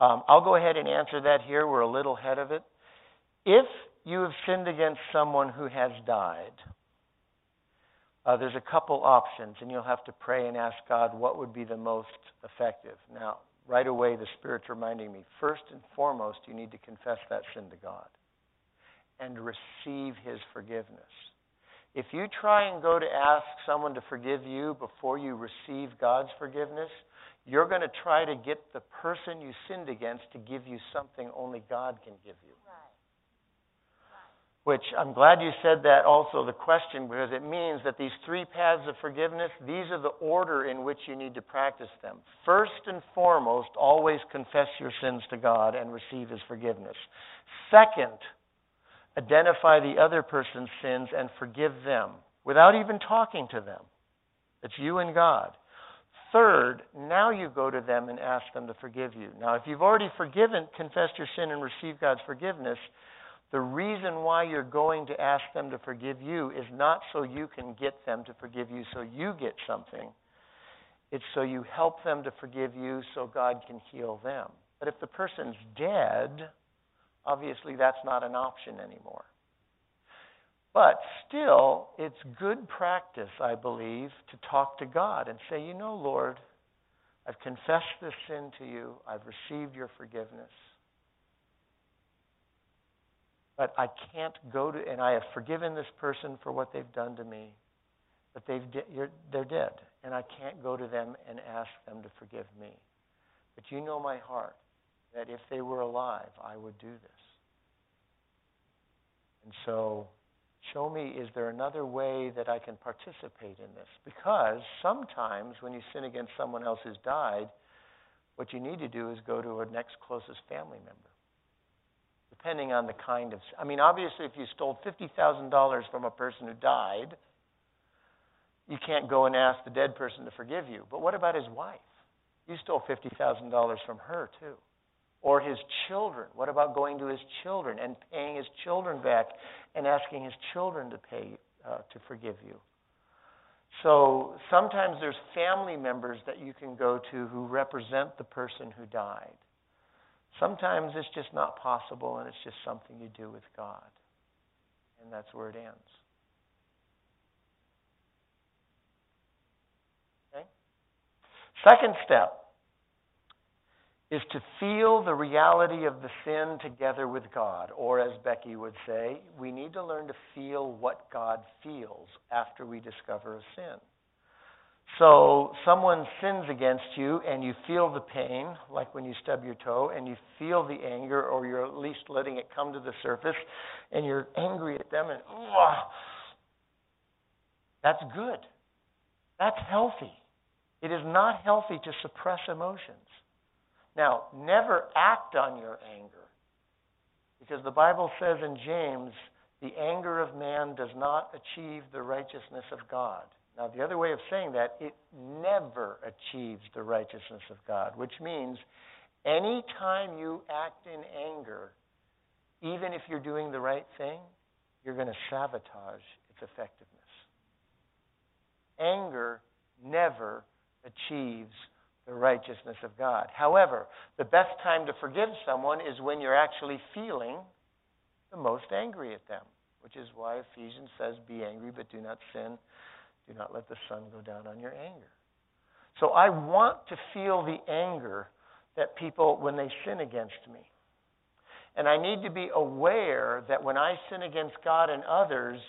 Um, I'll go ahead and answer that here. We're a little ahead of it. If you have sinned against someone who has died, uh, there's a couple options, and you'll have to pray and ask God what would be the most effective. Now, right away the Spirit's reminding me first and foremost, you need to confess that sin to God and receive His forgiveness. If you try and go to ask someone to forgive you before you receive God's forgiveness, you're going to try to get the person you sinned against to give you something only God can give you. Which I'm glad you said that also, the question, because it means that these three paths of forgiveness, these are the order in which you need to practice them. First and foremost, always confess your sins to God and receive His forgiveness. Second, identify the other person's sins and forgive them without even talking to them. It's you and God. Third, now you go to them and ask them to forgive you. Now, if you've already forgiven, confessed your sin, and received God's forgiveness, the reason why you're going to ask them to forgive you is not so you can get them to forgive you so you get something. It's so you help them to forgive you so God can heal them. But if the person's dead, obviously that's not an option anymore. But still, it's good practice, I believe, to talk to God and say, You know, Lord, I've confessed this sin to you, I've received your forgiveness. But I can't go to, and I have forgiven this person for what they've done to me. But they've, they're dead, and I can't go to them and ask them to forgive me. But you know my heart, that if they were alive, I would do this. And so, show me, is there another way that I can participate in this? Because sometimes when you sin against someone else who's died, what you need to do is go to a next closest family member depending on the kind of. I mean, obviously, if you stole $50,000 from a person who died, you can't go and ask the dead person to forgive you. But what about his wife? You stole $50,000 from her, too. Or his children. What about going to his children and paying his children back and asking his children to pay uh, to forgive you? So sometimes there's family members that you can go to who represent the person who died. Sometimes it's just not possible and it's just something you do with God. And that's where it ends. Okay? Second step is to feel the reality of the sin together with God. Or, as Becky would say, we need to learn to feel what God feels after we discover a sin. So someone sins against you and you feel the pain, like when you stub your toe, and you feel the anger, or you're at least letting it come to the surface, and you're angry at them, and ugh, that's good. That's healthy. It is not healthy to suppress emotions. Now, never act on your anger, because the Bible says in James, the anger of man does not achieve the righteousness of God. Now, the other way of saying that, it never achieves the righteousness of God, which means any time you act in anger, even if you're doing the right thing, you're going to sabotage its effectiveness. Anger never achieves the righteousness of God. However, the best time to forgive someone is when you're actually feeling the most angry at them, which is why Ephesians says, Be angry, but do not sin. Do not let the sun go down on your anger. So I want to feel the anger that people, when they sin against me. And I need to be aware that when I sin against God and others,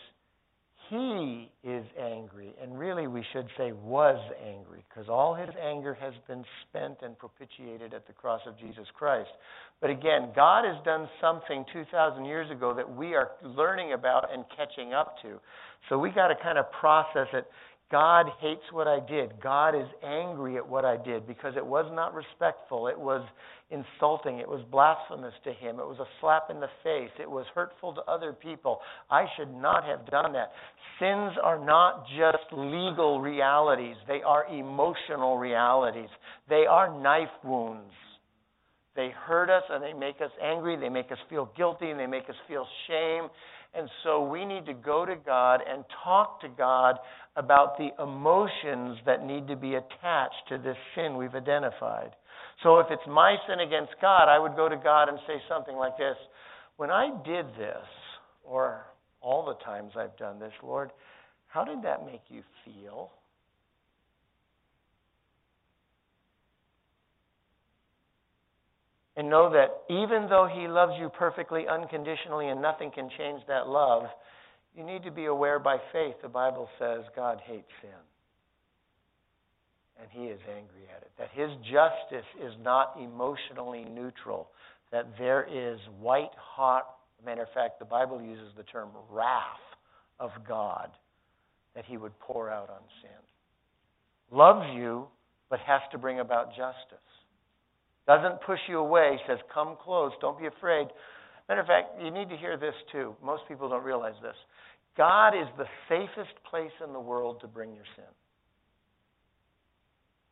he is angry, and really we should say was angry, because all his anger has been spent and propitiated at the cross of Jesus Christ. But again, God has done something 2,000 years ago that we are learning about and catching up to. So we got to kind of process it. God hates what I did. God is angry at what I did because it was not respectful. It was insulting. It was blasphemous to him. It was a slap in the face. It was hurtful to other people. I should not have done that. Sins are not just legal realities, they are emotional realities. They are knife wounds. Hurt us and they make us angry. They make us feel guilty and they make us feel shame. And so we need to go to God and talk to God about the emotions that need to be attached to this sin we've identified. So if it's my sin against God, I would go to God and say something like this When I did this, or all the times I've done this, Lord, how did that make you feel? And know that even though He loves you perfectly, unconditionally, and nothing can change that love, You need to be aware by faith. The Bible says God hates sin. And he is angry at it. That his justice is not emotionally neutral. That there is white hot, matter of fact, the Bible uses the term wrath of God that he would pour out on sin. Loves you, but has to bring about justice. Doesn't push you away, says, Come close, don't be afraid. Matter of fact, you need to hear this too. Most people don't realize this. God is the safest place in the world to bring your sin.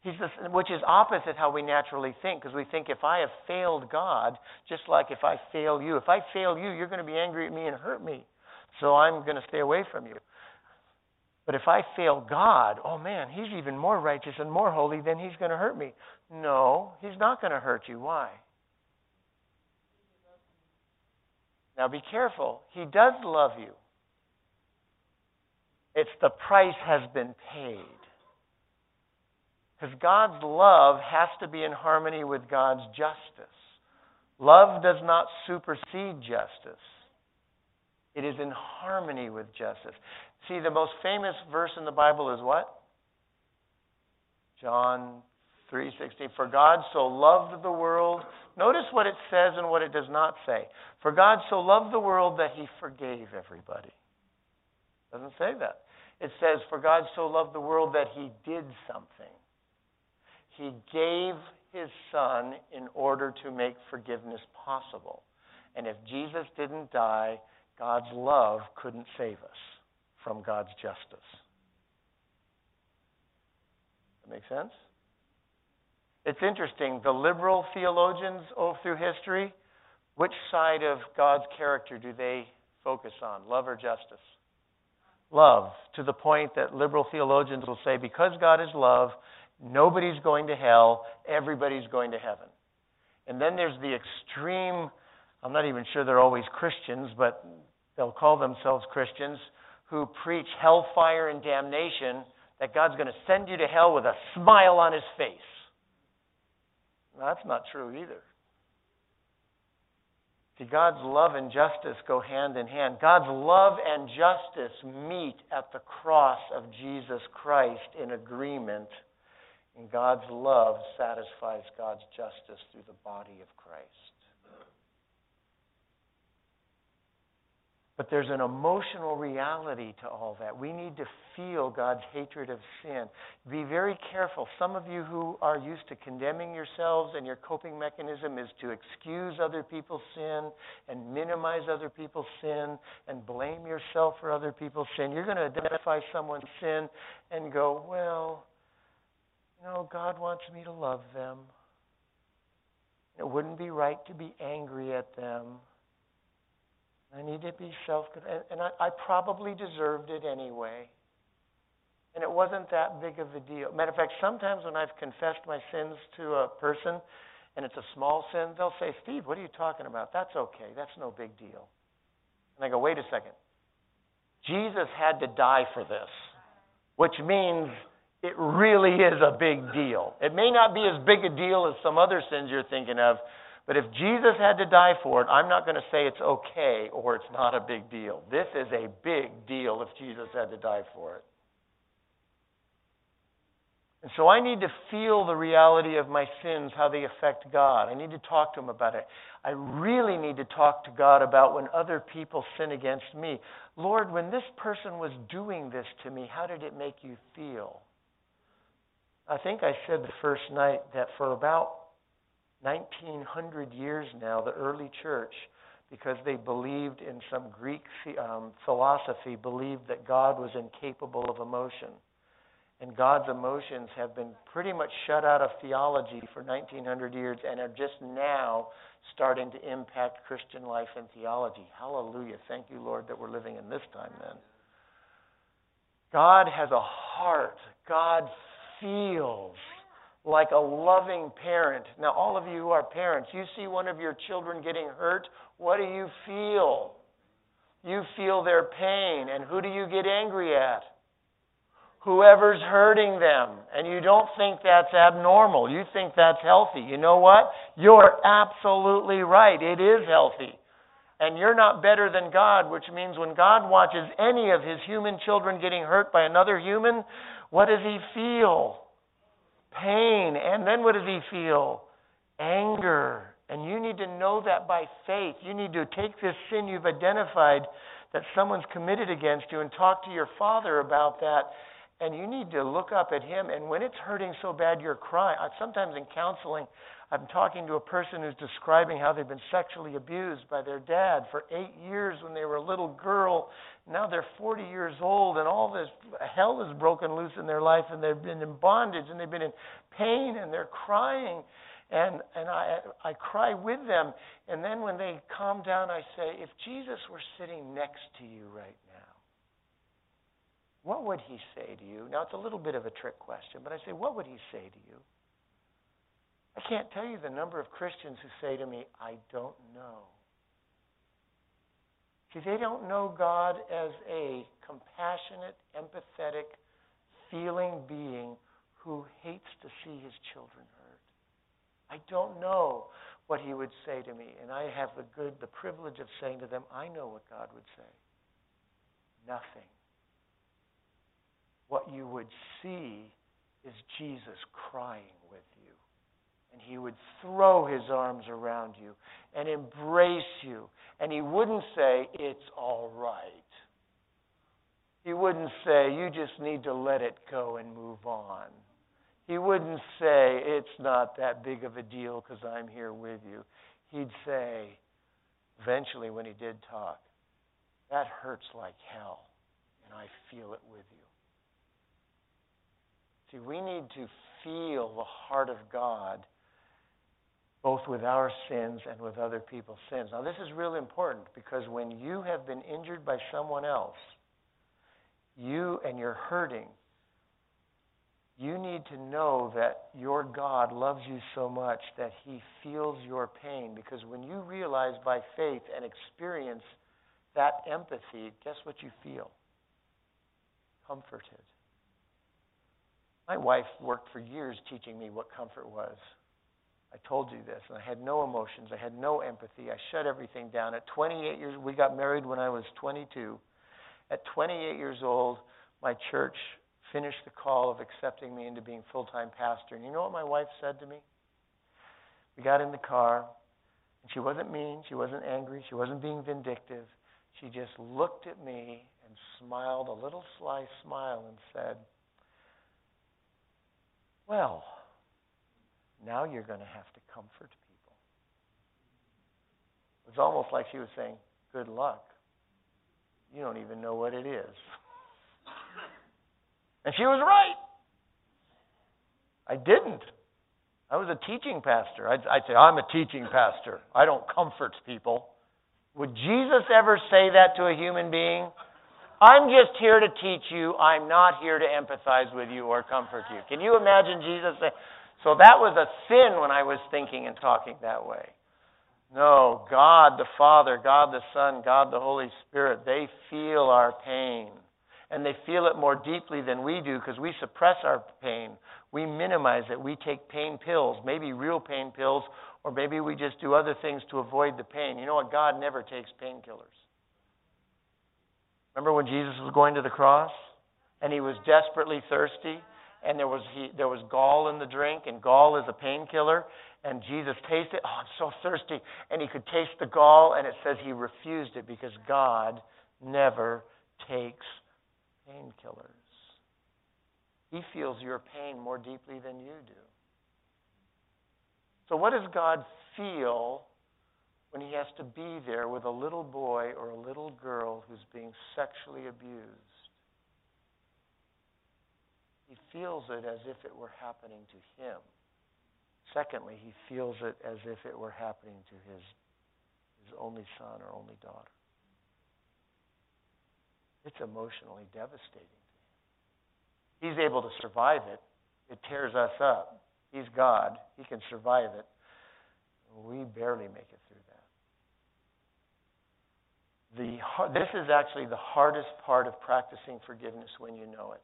He's the, which is opposite how we naturally think, because we think if I have failed God, just like if I fail you, if I fail you, you're going to be angry at me and hurt me. So I'm going to stay away from you. But if I fail God, oh man, he's even more righteous and more holy, then he's going to hurt me. No, he's not going to hurt you. Why? Now be careful. He does love you. It's the price has been paid. Because God's love has to be in harmony with God's justice. Love does not supersede justice. It is in harmony with justice. See, the most famous verse in the Bible is what? John 3:16 For God so loved the world. Notice what it says and what it does not say. For God so loved the world that he forgave everybody. Doesn't say that. It says for God so loved the world that he did something. He gave his son in order to make forgiveness possible. And if Jesus didn't die, God's love couldn't save us from God's justice. That make sense? It's interesting. The liberal theologians all through history, which side of God's character do they focus on? Love or justice? Love, to the point that liberal theologians will say, because God is love, nobody's going to hell, everybody's going to heaven. And then there's the extreme, I'm not even sure they're always Christians, but they'll call themselves Christians, who preach hellfire and damnation, that God's going to send you to hell with a smile on his face. That's not true either. See, God's love and justice go hand in hand. God's love and justice meet at the cross of Jesus Christ in agreement, and God's love satisfies God's justice through the body of Christ. But there's an emotional reality to all that. We need to feel God's hatred of sin. Be very careful. Some of you who are used to condemning yourselves and your coping mechanism is to excuse other people's sin and minimize other people's sin and blame yourself for other people's sin. You're going to identify someone's sin and go, well, you know, God wants me to love them. It wouldn't be right to be angry at them. I need to be self and, and I, I probably deserved it anyway. And it wasn't that big of a deal. Matter of fact, sometimes when I've confessed my sins to a person and it's a small sin, they'll say, Steve, what are you talking about? That's okay. That's no big deal. And I go, wait a second. Jesus had to die for this, which means it really is a big deal. It may not be as big a deal as some other sins you're thinking of, but if Jesus had to die for it, I'm not going to say it's okay or it's not a big deal. This is a big deal if Jesus had to die for it. And so I need to feel the reality of my sins, how they affect God. I need to talk to Him about it. I really need to talk to God about when other people sin against me. Lord, when this person was doing this to me, how did it make you feel? I think I said the first night that for about 1900 years now, the early church, because they believed in some Greek um, philosophy, believed that God was incapable of emotion. And God's emotions have been pretty much shut out of theology for 1900 years and are just now starting to impact Christian life and theology. Hallelujah. Thank you, Lord, that we're living in this time then. God has a heart. God feels like a loving parent. Now, all of you who are parents, you see one of your children getting hurt, what do you feel? You feel their pain. And who do you get angry at? Whoever's hurting them. And you don't think that's abnormal. You think that's healthy. You know what? You're absolutely right. It is healthy. And you're not better than God, which means when God watches any of his human children getting hurt by another human, what does he feel? Pain. And then what does he feel? Anger. And you need to know that by faith. You need to take this sin you've identified that someone's committed against you and talk to your father about that. And you need to look up at him. And when it's hurting so bad you're crying, sometimes in counseling, I'm talking to a person who's describing how they've been sexually abused by their dad for eight years when they were a little girl. Now they're 40 years old, and all this hell is broken loose in their life, and they've been in bondage, and they've been in pain, and they're crying. And, and I, I cry with them. And then when they calm down, I say, If Jesus were sitting next to you right now, what would he say to you? Now, it's a little bit of a trick question, but I say, What would he say to you? I can't tell you the number of Christians who say to me, I don't know. See, they don't know God as a compassionate, empathetic, feeling being who hates to see his children hurt. I don't know what he would say to me, and I have the good, the privilege of saying to them, I know what God would say. Nothing. What you would see is Jesus crying and he would throw his arms around you and embrace you. And he wouldn't say, It's all right. He wouldn't say, You just need to let it go and move on. He wouldn't say, It's not that big of a deal because I'm here with you. He'd say, eventually, when he did talk, That hurts like hell, and I feel it with you. See, we need to feel the heart of God both with our sins and with other people's sins. Now, this is really important because when you have been injured by someone else, you and you're hurting, you need to know that your God loves you so much that he feels your pain. Because when you realize by faith and experience that empathy, guess what you feel? Comforted. My wife worked for years teaching me what comfort was. I told you this, and I had no emotions. I had no empathy. I shut everything down. At 28 years, we got married when I was 22. At 28 years old, my church finished the call of accepting me into being full time pastor. And you know what my wife said to me? We got in the car, and she wasn't mean. She wasn't angry. She wasn't being vindictive. She just looked at me and smiled a little sly smile and said, Well, now you're going to have to comfort people. It was almost like she was saying, Good luck. You don't even know what it is. and she was right. I didn't. I was a teaching pastor. I'd, I'd, say, I'm a teaching pastor. I don't comfort people. Would Jesus ever say that to a human being? I'm just here to teach you. I'm not here to empathize with you or comfort you. Can you imagine Jesus saying, so that was a sin when I was thinking and talking that way. No, God the Father, God the Son, God the Holy Spirit, they feel our pain. And they feel it more deeply than we do because we suppress our pain. We minimize it. We take pain pills, maybe real pain pills, or maybe we just do other things to avoid the pain. You know what? God never takes painkillers. Remember when Jesus was going to the cross and he was desperately thirsty? And there was he, there was gall in the drink, and gall is a painkiller. And Jesus tasted. Oh, I'm so thirsty, and he could taste the gall, and it says he refused it because God never takes painkillers. He feels your pain more deeply than you do. So, what does God feel when he has to be there with a little boy or a little girl who's being sexually abused? He feels it as if it were happening to him. Secondly, he feels it as if it were happening to his, his only son or only daughter. It's emotionally devastating to him. He's able to survive it. It tears us up. He's God. He can survive it. We barely make it through that. The, this is actually the hardest part of practicing forgiveness when you know it.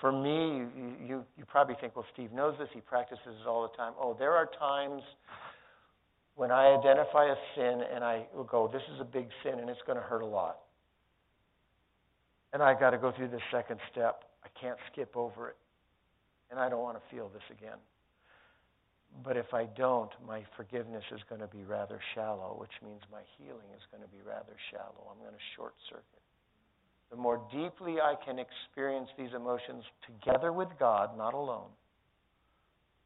For me, you, you, you probably think, well, Steve knows this. He practices it all the time. Oh, there are times when I identify a sin and I will go, this is a big sin and it's going to hurt a lot. And I got to go through this second step. I can't skip over it. And I don't want to feel this again. But if I don't, my forgiveness is going to be rather shallow, which means my healing is going to be rather shallow. I'm going to short circuit. The more deeply I can experience these emotions together with God, not alone,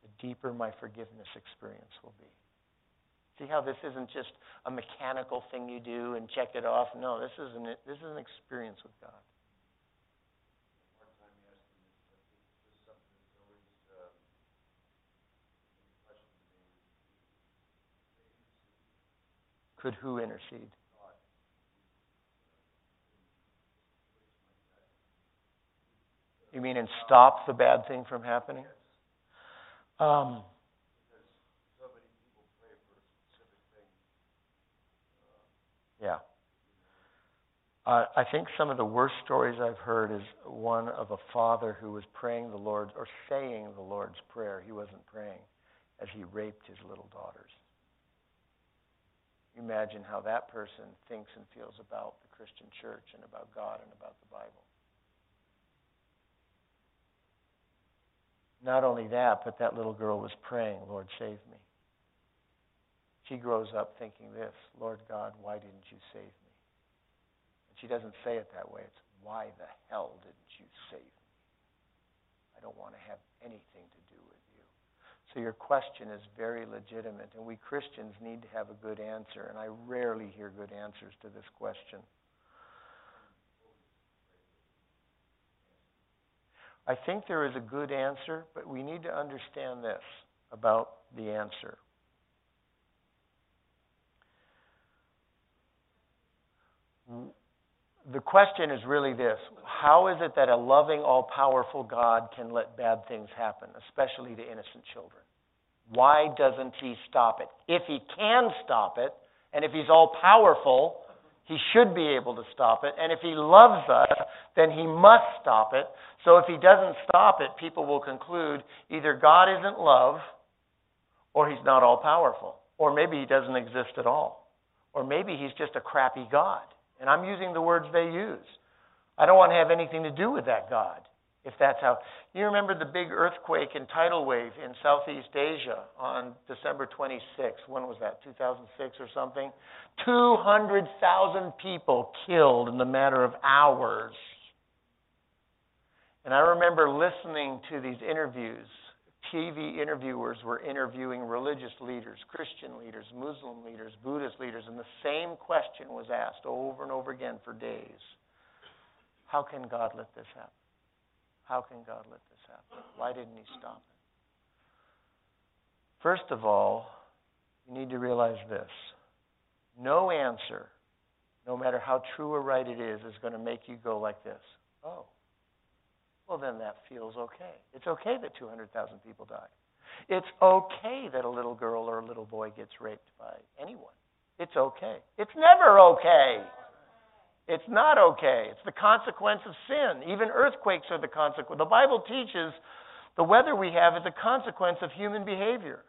the deeper my forgiveness experience will be. See how this isn't just a mechanical thing you do and check it off. No, this is an this is an experience with God. Could who intercede? You mean and stop the bad thing from happening? Um, Yeah. Uh, I think some of the worst stories I've heard is one of a father who was praying the Lord's or saying the Lord's Prayer. He wasn't praying as he raped his little daughters. Imagine how that person thinks and feels about the Christian church and about God and about the Bible. Not only that, but that little girl was praying, Lord, save me. She grows up thinking this Lord God, why didn't you save me? And she doesn't say it that way. It's, why the hell didn't you save me? I don't want to have anything to do with you. So your question is very legitimate, and we Christians need to have a good answer, and I rarely hear good answers to this question. I think there is a good answer, but we need to understand this about the answer. the question is really this How is it that a loving, all powerful God can let bad things happen, especially to innocent children? Why doesn't he stop it? If he can stop it, and if he's all powerful, he should be able to stop it. And if he loves us, then he must stop it. So if he doesn't stop it, people will conclude either God isn't love, or he's not all powerful, or maybe he doesn't exist at all, or maybe he's just a crappy God. And I'm using the words they use. I don't want to have anything to do with that God, if that's how. You remember the big earthquake and tidal wave in Southeast Asia on December 26th. When was that? 2006 or something? 200,000 people killed in the matter of hours. And I remember listening to these interviews TV interviewers were interviewing religious leaders, Christian leaders, Muslim leaders, Buddhist leaders, and the same question was asked over and over again for days How can God let this happen? How can God let this happen? Why didn't He stop it? First of all, you need to realize this no answer, no matter how true or right it is, is going to make you go like this. Oh well, then that feels okay. It's okay that 200,000 people die. It's okay that a little girl or a little boy gets raped by anyone. It's okay. It's never okay. It's not okay. It's the consequence of sin. Even earthquakes are the consequence. The Bible teaches the weather we have is a consequence of human behavior.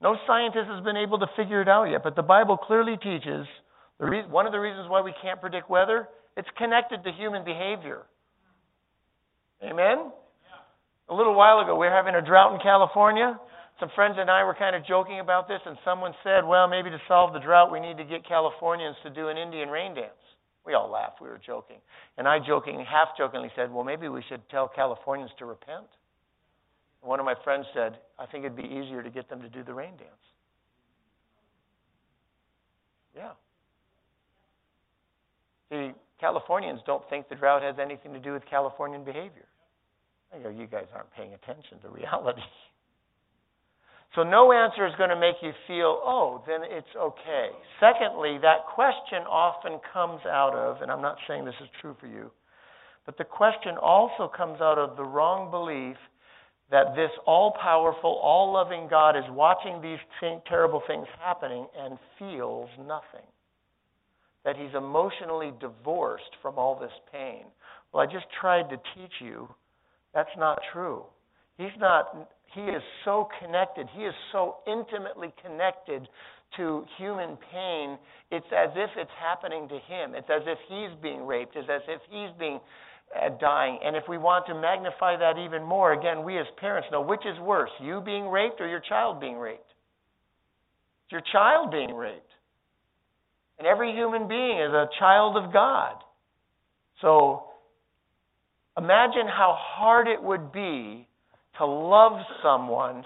No scientist has been able to figure it out yet, but the Bible clearly teaches re- one of the reasons why we can't predict weather, it's connected to human behavior. Amen? A little while ago, we were having a drought in California. Some friends and I were kind of joking about this, and someone said, well, maybe to solve the drought, we need to get Californians to do an Indian rain dance. We all laughed. We were joking. And I joking, half jokingly said, well, maybe we should tell Californians to repent. one of my friends said, I think it'd be easier to get them to do the rain dance. Yeah. See, Californians don't think the drought has anything to do with Californian behavior. You guys aren't paying attention to reality. So no answer is going to make you feel, oh, then it's okay. Secondly, that question often comes out of, and I'm not saying this is true for you, but the question also comes out of the wrong belief that this all powerful, all loving God is watching these terrible things happening and feels nothing. That he's emotionally divorced from all this pain. Well, I just tried to teach you that's not true. He's not He is so connected. He is so intimately connected to human pain. It's as if it's happening to him. It's as if he's being raped. It's as if he's being uh, dying. And if we want to magnify that even more, again, we as parents know which is worse, you being raped or your child being raped. It's your child being raped. And every human being is a child of God. So imagine how hard it would be to love someone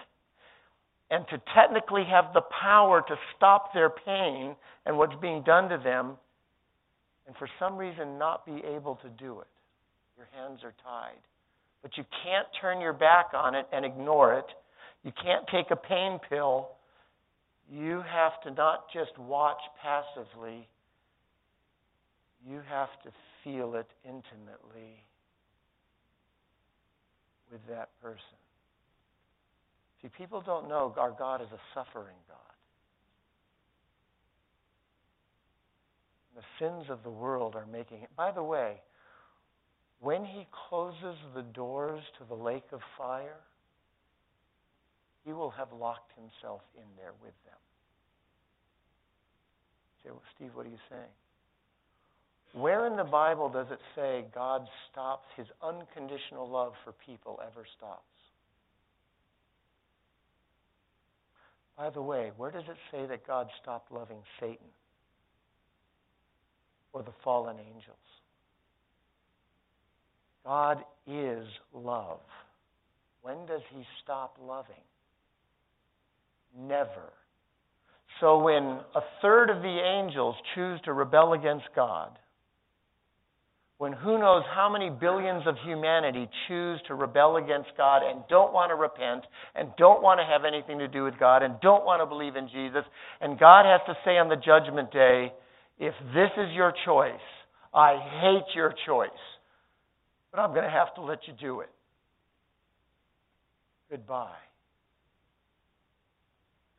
and to technically have the power to stop their pain and what's being done to them, and for some reason not be able to do it. Your hands are tied. But you can't turn your back on it and ignore it. You can't take a pain pill. You have to not just watch passively, you have to feel it intimately with that person. See, people don't know our God is a suffering God. The sins of the world are making it. By the way, when he closes the doors to the lake of fire, he will have locked himself in there with them. say, well, Steve, what are you saying? Where in the Bible does it say God stops, his unconditional love for people ever stops? By the way, where does it say that God stopped loving Satan or the fallen angels? God is love. When does he stop loving? Never. So when a third of the angels choose to rebel against God, when who knows how many billions of humanity choose to rebel against God and don't want to repent and don't want to have anything to do with God and don't want to believe in Jesus, and God has to say on the judgment day, if this is your choice, I hate your choice, but I'm going to have to let you do it. Goodbye.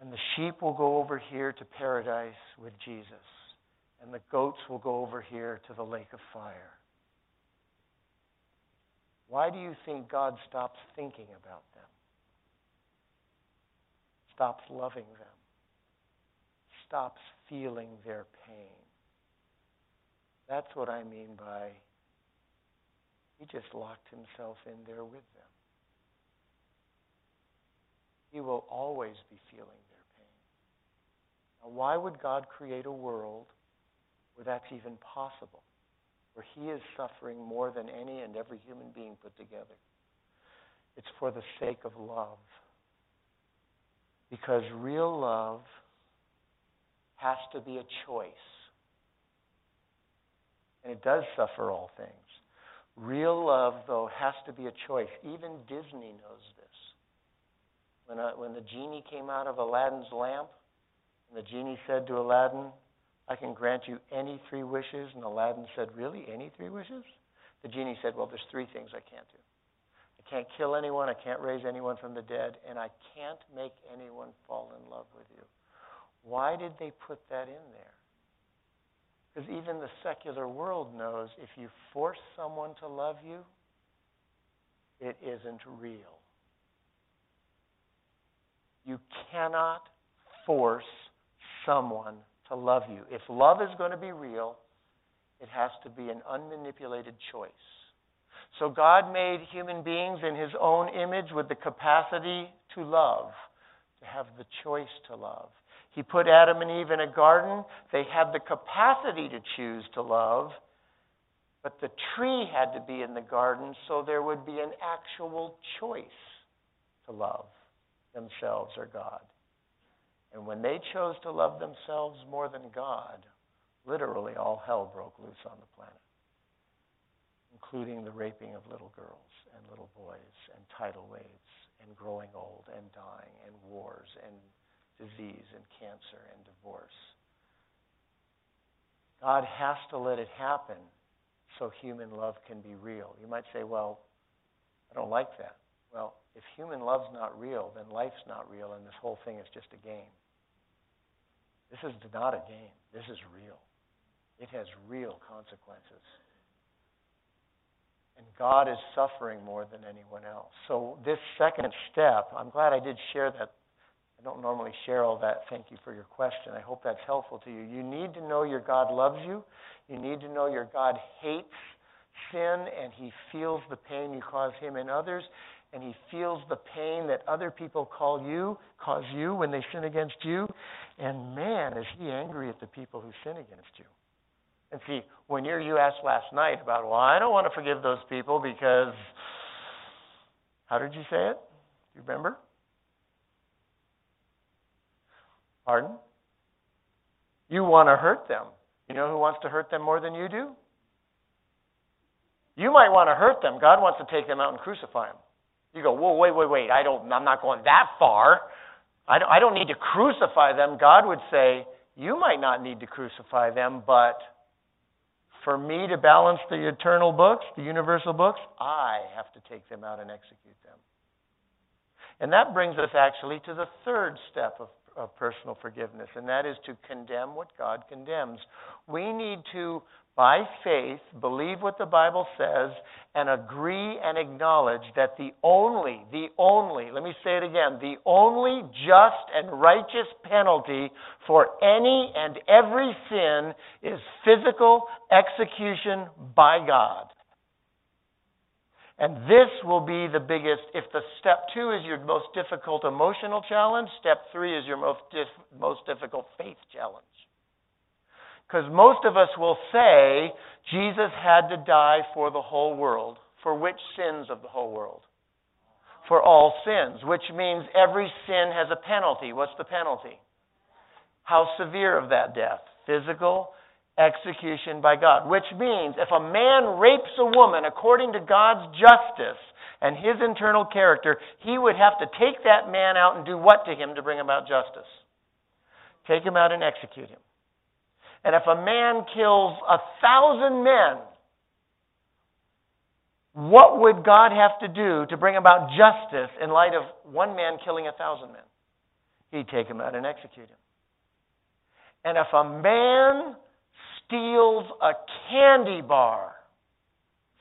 And the sheep will go over here to paradise with Jesus, and the goats will go over here to the lake of fire. Why do you think God stops thinking about them? Stops loving them? Stops feeling their pain? That's what I mean by he just locked himself in there with them. He will always be feeling their pain. Now, why would God create a world where that's even possible? He is suffering more than any and every human being put together. It's for the sake of love. Because real love has to be a choice. And it does suffer all things. Real love, though, has to be a choice. Even Disney knows this. When, uh, when the genie came out of Aladdin's lamp, and the genie said to Aladdin, I can grant you any three wishes. And Aladdin said, Really? Any three wishes? The genie said, Well, there's three things I can't do. I can't kill anyone, I can't raise anyone from the dead, and I can't make anyone fall in love with you. Why did they put that in there? Because even the secular world knows if you force someone to love you, it isn't real. You cannot force someone to love you. If love is going to be real, it has to be an unmanipulated choice. So God made human beings in his own image with the capacity to love, to have the choice to love. He put Adam and Eve in a garden. They had the capacity to choose to love, but the tree had to be in the garden so there would be an actual choice to love themselves or God. And when they chose to love themselves more than God, literally all hell broke loose on the planet, including the raping of little girls and little boys, and tidal waves, and growing old, and dying, and wars, and disease, and cancer, and divorce. God has to let it happen so human love can be real. You might say, well, I don't like that. Well, if human love's not real, then life's not real, and this whole thing is just a game. This is not a game. This is real. It has real consequences. And God is suffering more than anyone else. So, this second step, I'm glad I did share that. I don't normally share all that. Thank you for your question. I hope that's helpful to you. You need to know your God loves you. You need to know your God hates sin and he feels the pain you cause him and others and he feels the pain that other people call you cause you when they sin against you. And man is he angry at the people who sin against you. And see when you're you asked last night about well i don't want to forgive those people because how did you say it? Do you remember? Pardon? You want to hurt them. You know who wants to hurt them more than you do? You might want to hurt them. God wants to take them out and crucify them. You go, whoa, wait, wait, wait. I don't. I'm not going that far. I don't, I don't need to crucify them. God would say, you might not need to crucify them, but for me to balance the eternal books, the universal books, I have to take them out and execute them. And that brings us actually to the third step of, of personal forgiveness, and that is to condemn what God condemns. We need to by faith, believe what the Bible says, and agree and acknowledge that the only, the only, let me say it again, the only just and righteous penalty for any and every sin is physical execution by God. And this will be the biggest, if the step two is your most difficult emotional challenge, step three is your most, dif- most difficult faith challenge. Because most of us will say Jesus had to die for the whole world. For which sins of the whole world? For all sins, which means every sin has a penalty. What's the penalty? How severe of that death? Physical execution by God. Which means if a man rapes a woman according to God's justice and his internal character, he would have to take that man out and do what to him to bring about justice? Take him out and execute him. And if a man kills a thousand men, what would God have to do to bring about justice in light of one man killing a thousand men? He'd take him out and execute him. And if a man steals a candy bar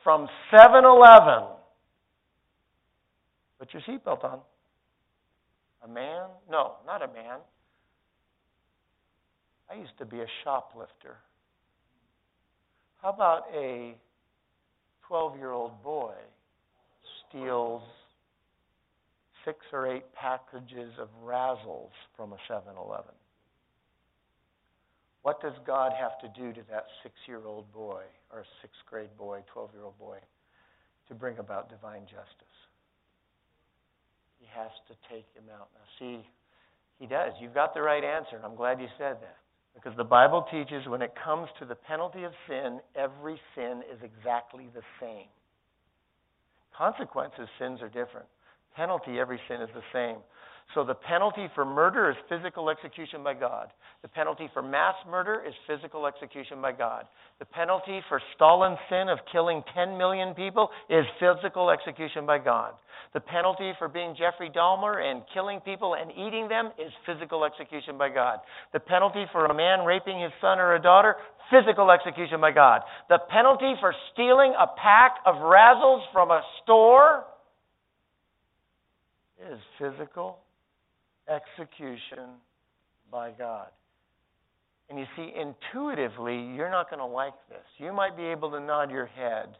from 7 Eleven, put your seatbelt on. A man? No, not a man. I used to be a shoplifter. How about a 12 year old boy steals six or eight packages of Razzles from a 7 Eleven? What does God have to do to that six year old boy, or sixth grade boy, 12 year old boy, to bring about divine justice? He has to take him out. Now, see, he does. You've got the right answer, and I'm glad you said that. Because the Bible teaches when it comes to the penalty of sin, every sin is exactly the same. Consequences, sins are different. Penalty, every sin is the same. So the penalty for murder is physical execution by God. The penalty for mass murder is physical execution by God. The penalty for Stalin's sin of killing 10 million people is physical execution by God. The penalty for being Jeffrey Dahmer and killing people and eating them is physical execution by God. The penalty for a man raping his son or a daughter, physical execution by God. The penalty for stealing a pack of Razzles from a store is physical execution by God. And you see, intuitively, you're not going to like this. You might be able to nod your head,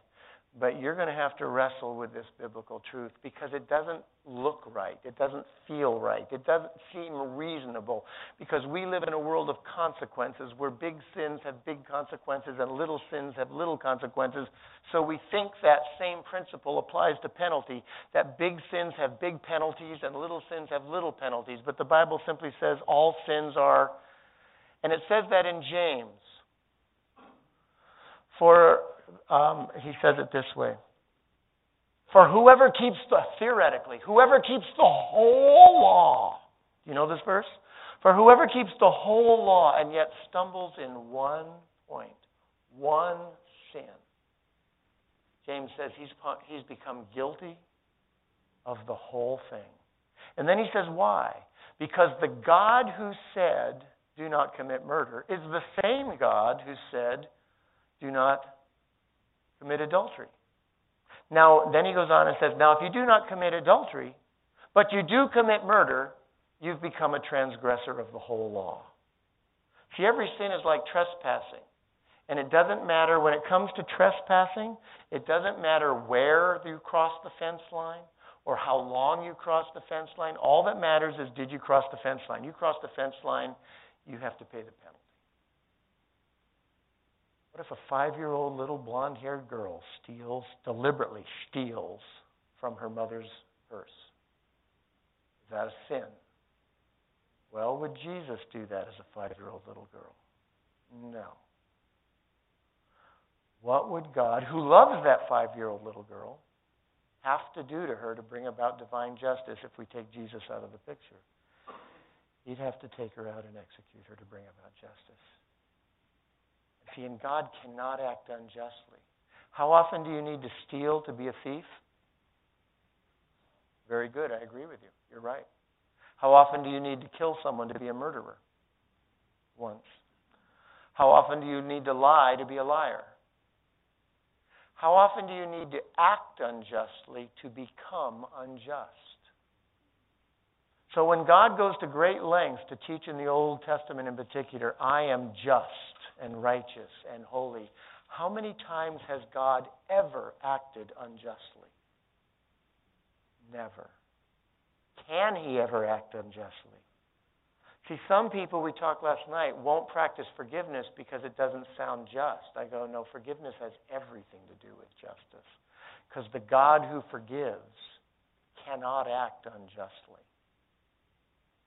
but you're going to have to wrestle with this biblical truth because it doesn't look right. It doesn't feel right. It doesn't seem reasonable because we live in a world of consequences where big sins have big consequences and little sins have little consequences. So we think that same principle applies to penalty that big sins have big penalties and little sins have little penalties. But the Bible simply says all sins are, and it says that in James. For um, he says it this way For whoever keeps the, theoretically, whoever keeps the whole law, you know this verse? For whoever keeps the whole law and yet stumbles in one point, one sin, James says he's, he's become guilty of the whole thing. And then he says, why? Because the God who said, do not commit murder, is the same God who said, do not commit adultery. Now, then he goes on and says, Now, if you do not commit adultery, but you do commit murder, you've become a transgressor of the whole law. See, every sin is like trespassing. And it doesn't matter when it comes to trespassing, it doesn't matter where you cross the fence line or how long you cross the fence line. All that matters is did you cross the fence line? You cross the fence line, you have to pay the penalty. What if a five year old little blonde haired girl steals, deliberately steals from her mother's purse? Is that a sin? Well, would Jesus do that as a five year old little girl? No. What would God, who loves that five year old little girl, have to do to her to bring about divine justice if we take Jesus out of the picture? He'd have to take her out and execute her to bring about justice. See, and God cannot act unjustly. How often do you need to steal to be a thief? Very good, I agree with you. You're right. How often do you need to kill someone to be a murderer? Once. How often do you need to lie to be a liar? How often do you need to act unjustly to become unjust? So when God goes to great lengths to teach in the Old Testament in particular, I am just and righteous and holy, how many times has God ever acted unjustly? Never. Can he ever act unjustly? See, some people we talked last night won't practice forgiveness because it doesn't sound just. I go, no, forgiveness has everything to do with justice. Because the God who forgives cannot act unjustly.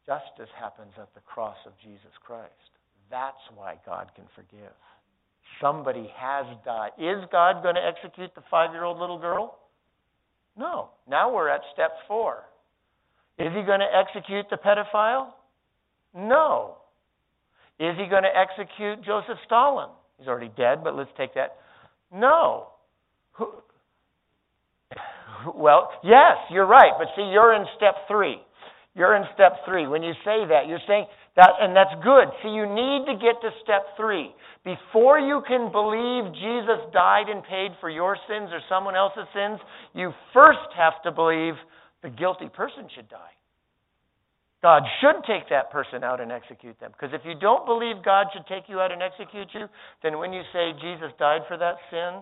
Justice happens at the cross of Jesus Christ. That's why God can forgive. Somebody has died. Is God going to execute the five year old little girl? No. Now we're at step four. Is he going to execute the pedophile? No. Is he going to execute Joseph Stalin? He's already dead, but let's take that. No. Well, yes, you're right, but see, you're in step three. You're in step three. When you say that, you're saying that, and that's good. See, you need to get to step three. Before you can believe Jesus died and paid for your sins or someone else's sins, you first have to believe the guilty person should die. God should take that person out and execute them. Because if you don't believe God should take you out and execute you, then when you say Jesus died for that sin,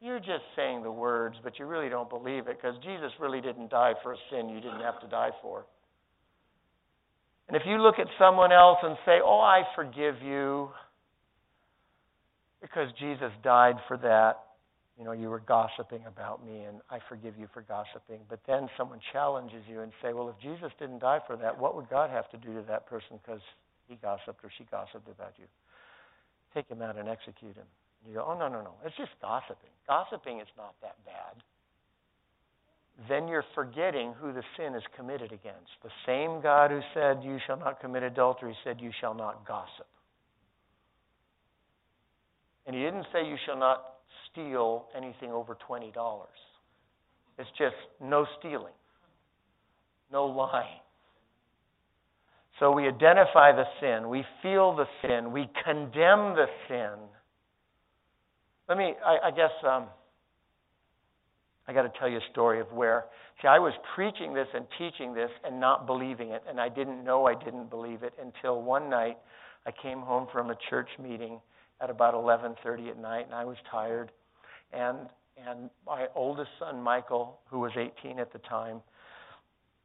you're just saying the words, but you really don't believe it because Jesus really didn't die for a sin you didn't have to die for. And if you look at someone else and say, Oh, I forgive you because Jesus died for that, you know, you were gossiping about me and I forgive you for gossiping. But then someone challenges you and say, well, if Jesus didn't die for that, what would God have to do to that person because he gossiped or she gossiped about you? Take him out and execute him. You go, oh, no, no, no. It's just gossiping. Gossiping is not that bad. Then you're forgetting who the sin is committed against. The same God who said, You shall not commit adultery, said, You shall not gossip. And he didn't say, You shall not steal anything over $20. It's just no stealing, no lying. So we identify the sin, we feel the sin, we condemn the sin. Let me, I, I guess, um, I got to tell you a story of where, see, I was preaching this and teaching this and not believing it, and I didn't know I didn't believe it until one night I came home from a church meeting at about 11:30 at night, and I was tired, and and my oldest son Michael, who was 18 at the time,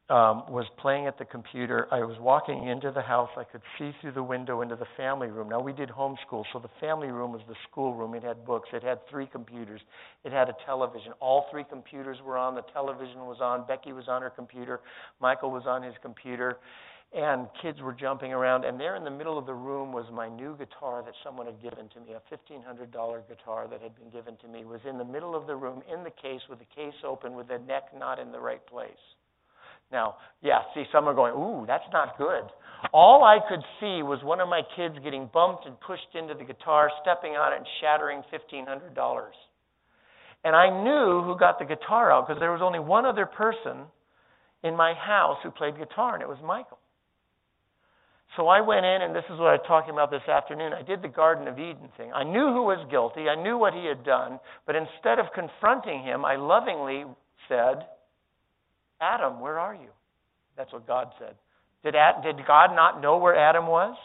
um, was playing at the computer. I was walking into the house. I could see through the window into the family room. Now we did homeschool, so the family room was the school room. It had books. It had three computers. It had a television. All three computers were on. The television was on. Becky was on her computer. Michael was on his computer and kids were jumping around. And there in the middle of the room was my new guitar that someone had given to me, a $1,500 guitar that had been given to me, was in the middle of the room in the case with the case open with the neck not in the right place. Now, yeah, see, some are going, ooh, that's not good. All I could see was one of my kids getting bumped and pushed into the guitar, stepping on it, and shattering $1,500. And I knew who got the guitar out because there was only one other person in my house who played guitar, and it was Michael. So I went in, and this is what I'm talking about this afternoon. I did the Garden of Eden thing. I knew who was guilty, I knew what he had done, but instead of confronting him, I lovingly said, Adam, where are you? That's what God said. Did, did God not know where Adam was?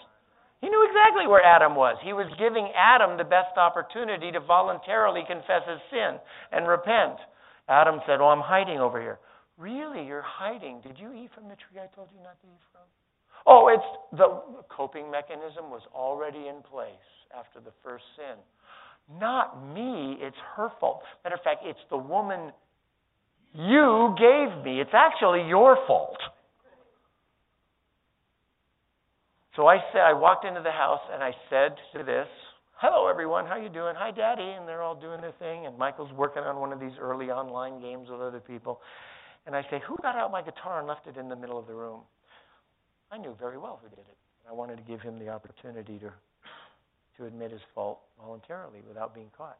He knew exactly where Adam was. He was giving Adam the best opportunity to voluntarily confess his sin and repent. Adam said, Oh, I'm hiding over here. Really? You're hiding? Did you eat from the tree I told you not to eat from? Oh, it's the coping mechanism was already in place after the first sin. Not me, it's her fault. Matter of fact, it's the woman you gave me. It's actually your fault. So I said, I walked into the house and I said to this, "Hello, everyone. How you doing? Hi, Daddy." And they're all doing their thing. And Michael's working on one of these early online games with other people. And I say, "Who got out my guitar and left it in the middle of the room?" I knew very well who did it. I wanted to give him the opportunity to to admit his fault voluntarily without being caught.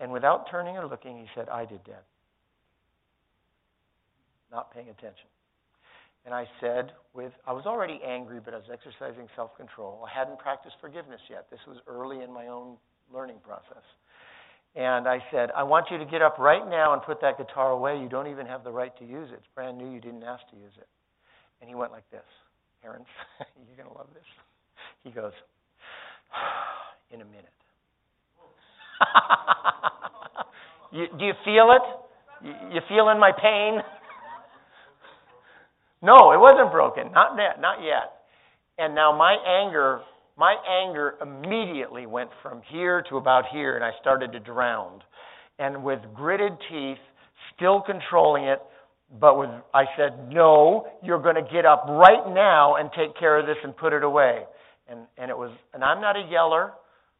And without turning or looking, he said, "I did, Dad." Not paying attention. And I said, with I was already angry, but I was exercising self-control. I hadn't practiced forgiveness yet. This was early in my own learning process. And I said, I want you to get up right now and put that guitar away. You don't even have the right to use it. It's brand new. You didn't ask to use it. And he went like this. Parents, you're going to love this. He goes, in a minute. you, do you feel it? You, you feeling my pain? No, it wasn't broken. Not yet. Not yet. And now my anger, my anger immediately went from here to about here, and I started to drown. And with gritted teeth, still controlling it, but with I said, "No, you're going to get up right now and take care of this and put it away." And and it was, and I'm not a yeller.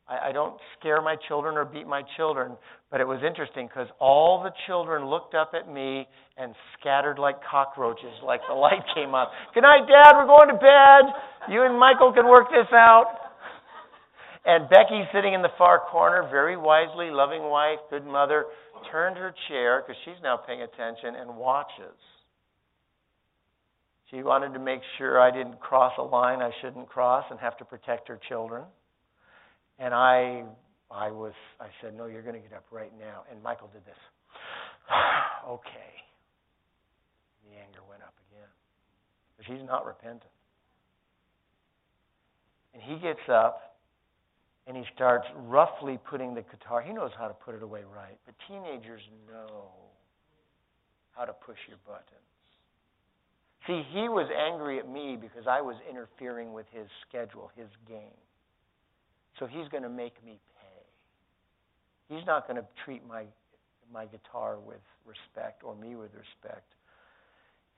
I, I don't scare my children or beat my children, but it was interesting because all the children looked up at me and scattered like cockroaches like the light came up. Good night, Dad. We're going to bed. You and Michael can work this out. And Becky, sitting in the far corner, very wisely, loving wife, good mother, turned her chair because she's now paying attention and watches. She wanted to make sure I didn't cross a line I shouldn't cross and have to protect her children. And I, I was, I said, no, you're going to get up right now. And Michael did this. okay. The anger went up again. Because he's not repentant. And he gets up and he starts roughly putting the guitar. He knows how to put it away right. But teenagers know how to push your buttons. See, he was angry at me because I was interfering with his schedule, his game. So he's going to make me pay. He's not going to treat my my guitar with respect or me with respect.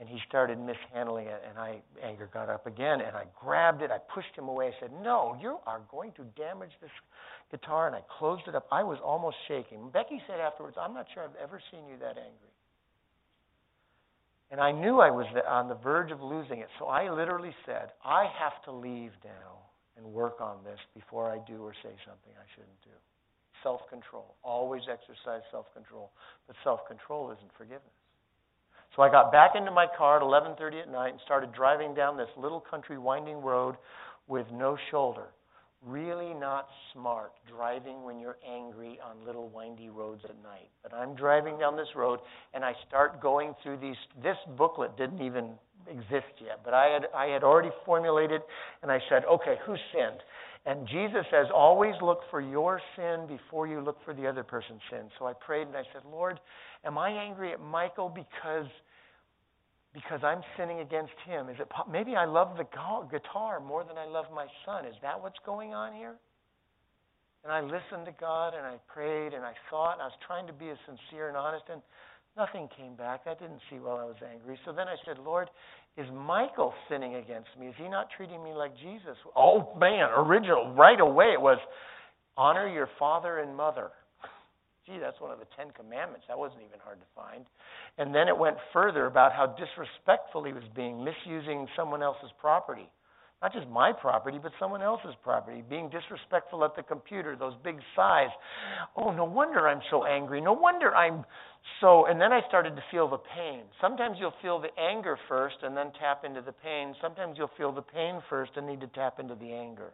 And he started mishandling it, and I anger got up again, and I grabbed it. I pushed him away. I said, "No, you are going to damage this guitar." And I closed it up. I was almost shaking. Becky said afterwards, "I'm not sure I've ever seen you that angry." And I knew I was on the verge of losing it, so I literally said, "I have to leave now." And work on this before I do or say something I shouldn't do. Self control. Always exercise self control. But self control isn't forgiveness. So I got back into my car at 11:30 at night and started driving down this little country winding road with no shoulder really not smart driving when you're angry on little windy roads at night. But I'm driving down this road and I start going through these. This booklet didn't even exist yet, but I had I had already formulated, and I said, okay, who sinned? And Jesus says, always look for your sin before you look for the other person's sin. So I prayed and I said, Lord, am I angry at Michael because because I'm sinning against him? Is it maybe I love the guitar more than I love my son? Is that what's going on here? And I listened to God and I prayed and I thought and I was trying to be as sincere and honest and nothing came back. I didn't see while I was angry. So then I said, Lord, is Michael sinning against me? Is he not treating me like Jesus? Oh man, original right away it was honor your father and mother. Gee, that's one of the Ten Commandments. That wasn't even hard to find. And then it went further about how disrespectful he was being, misusing someone else's property. Not just my property, but someone else's property. Being disrespectful at the computer, those big sighs. Oh, no wonder I'm so angry. No wonder I'm so. And then I started to feel the pain. Sometimes you'll feel the anger first and then tap into the pain. Sometimes you'll feel the pain first and need to tap into the anger.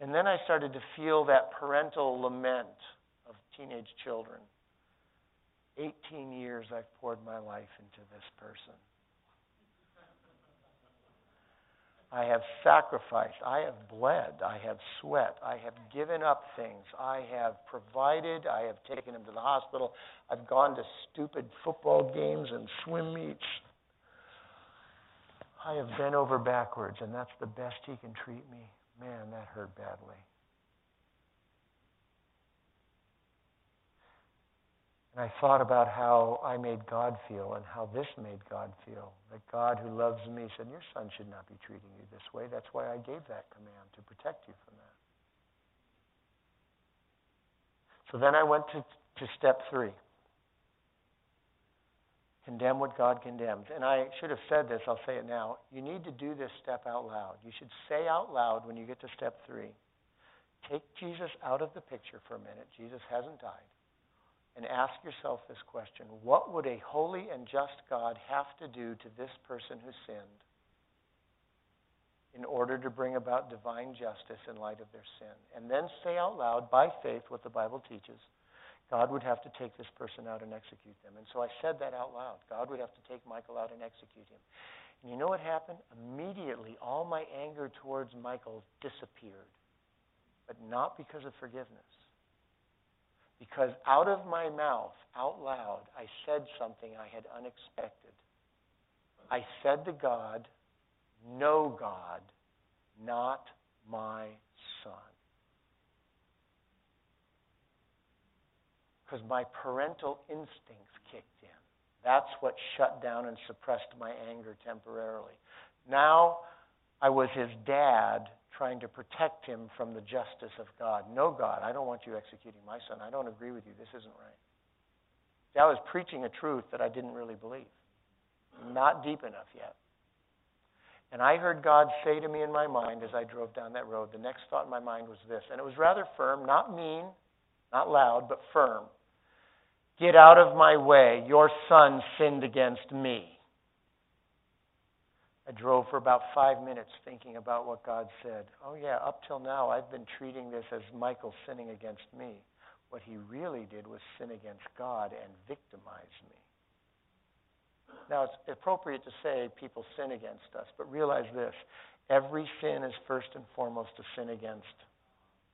And then I started to feel that parental lament of teenage children. 18 years I've poured my life into this person. I have sacrificed. I have bled. I have sweat. I have given up things. I have provided. I have taken him to the hospital. I've gone to stupid football games and swim meets. I have bent over backwards, and that's the best he can treat me. Man, that hurt badly. And I thought about how I made God feel and how this made God feel. That God, who loves me, said, Your son should not be treating you this way. That's why I gave that command, to protect you from that. So then I went to, to step three condemn what God condemns. And I should have said this, I'll say it now. You need to do this step out loud. You should say out loud when you get to step three take Jesus out of the picture for a minute. Jesus hasn't died and ask yourself this question What would a holy and just God have to do to this person who sinned in order to bring about divine justice in light of their sin? And then say out loud, by faith, what the Bible teaches. God would have to take this person out and execute them. And so I said that out loud. God would have to take Michael out and execute him. And you know what happened? Immediately, all my anger towards Michael disappeared. But not because of forgiveness because out of my mouth, out loud, I said something I had unexpected. I said to God, No, God, not my son. Because my parental instincts kicked in. That's what shut down and suppressed my anger temporarily. Now I was his dad trying to protect him from the justice of God. No, God, I don't want you executing my son. I don't agree with you. This isn't right. See, I was preaching a truth that I didn't really believe. Not deep enough yet. And I heard God say to me in my mind as I drove down that road, the next thought in my mind was this, and it was rather firm, not mean, not loud, but firm. Get out of my way. Your son sinned against me. I drove for about five minutes thinking about what God said. Oh, yeah, up till now, I've been treating this as Michael sinning against me. What he really did was sin against God and victimize me. Now, it's appropriate to say people sin against us, but realize this every sin is first and foremost a sin against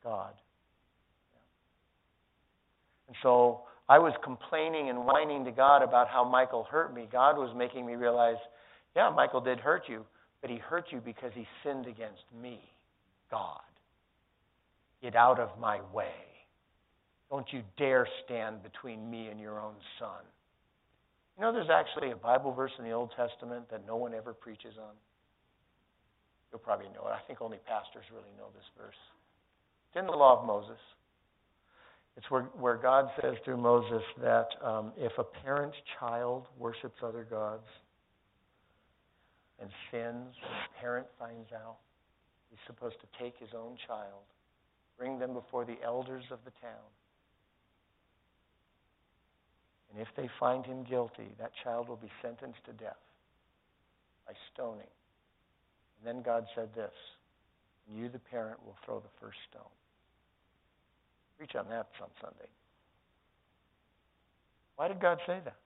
God. And so I was complaining and whining to God about how Michael hurt me. God was making me realize yeah, Michael did hurt you, but he hurt you because he sinned against me, God. Get out of my way. Don't you dare stand between me and your own son. You know, there's actually a Bible verse in the Old Testament that no one ever preaches on. You'll probably know it. I think only pastors really know this verse. It's in the law of Moses. It's where, where God says through Moses that um, if a parent child worships other gods, and sins, and the parent finds out, he's supposed to take his own child, bring them before the elders of the town. And if they find him guilty, that child will be sentenced to death by stoning. And then God said this, and you, the parent, will throw the first stone. Preach on that some Sunday. Why did God say that?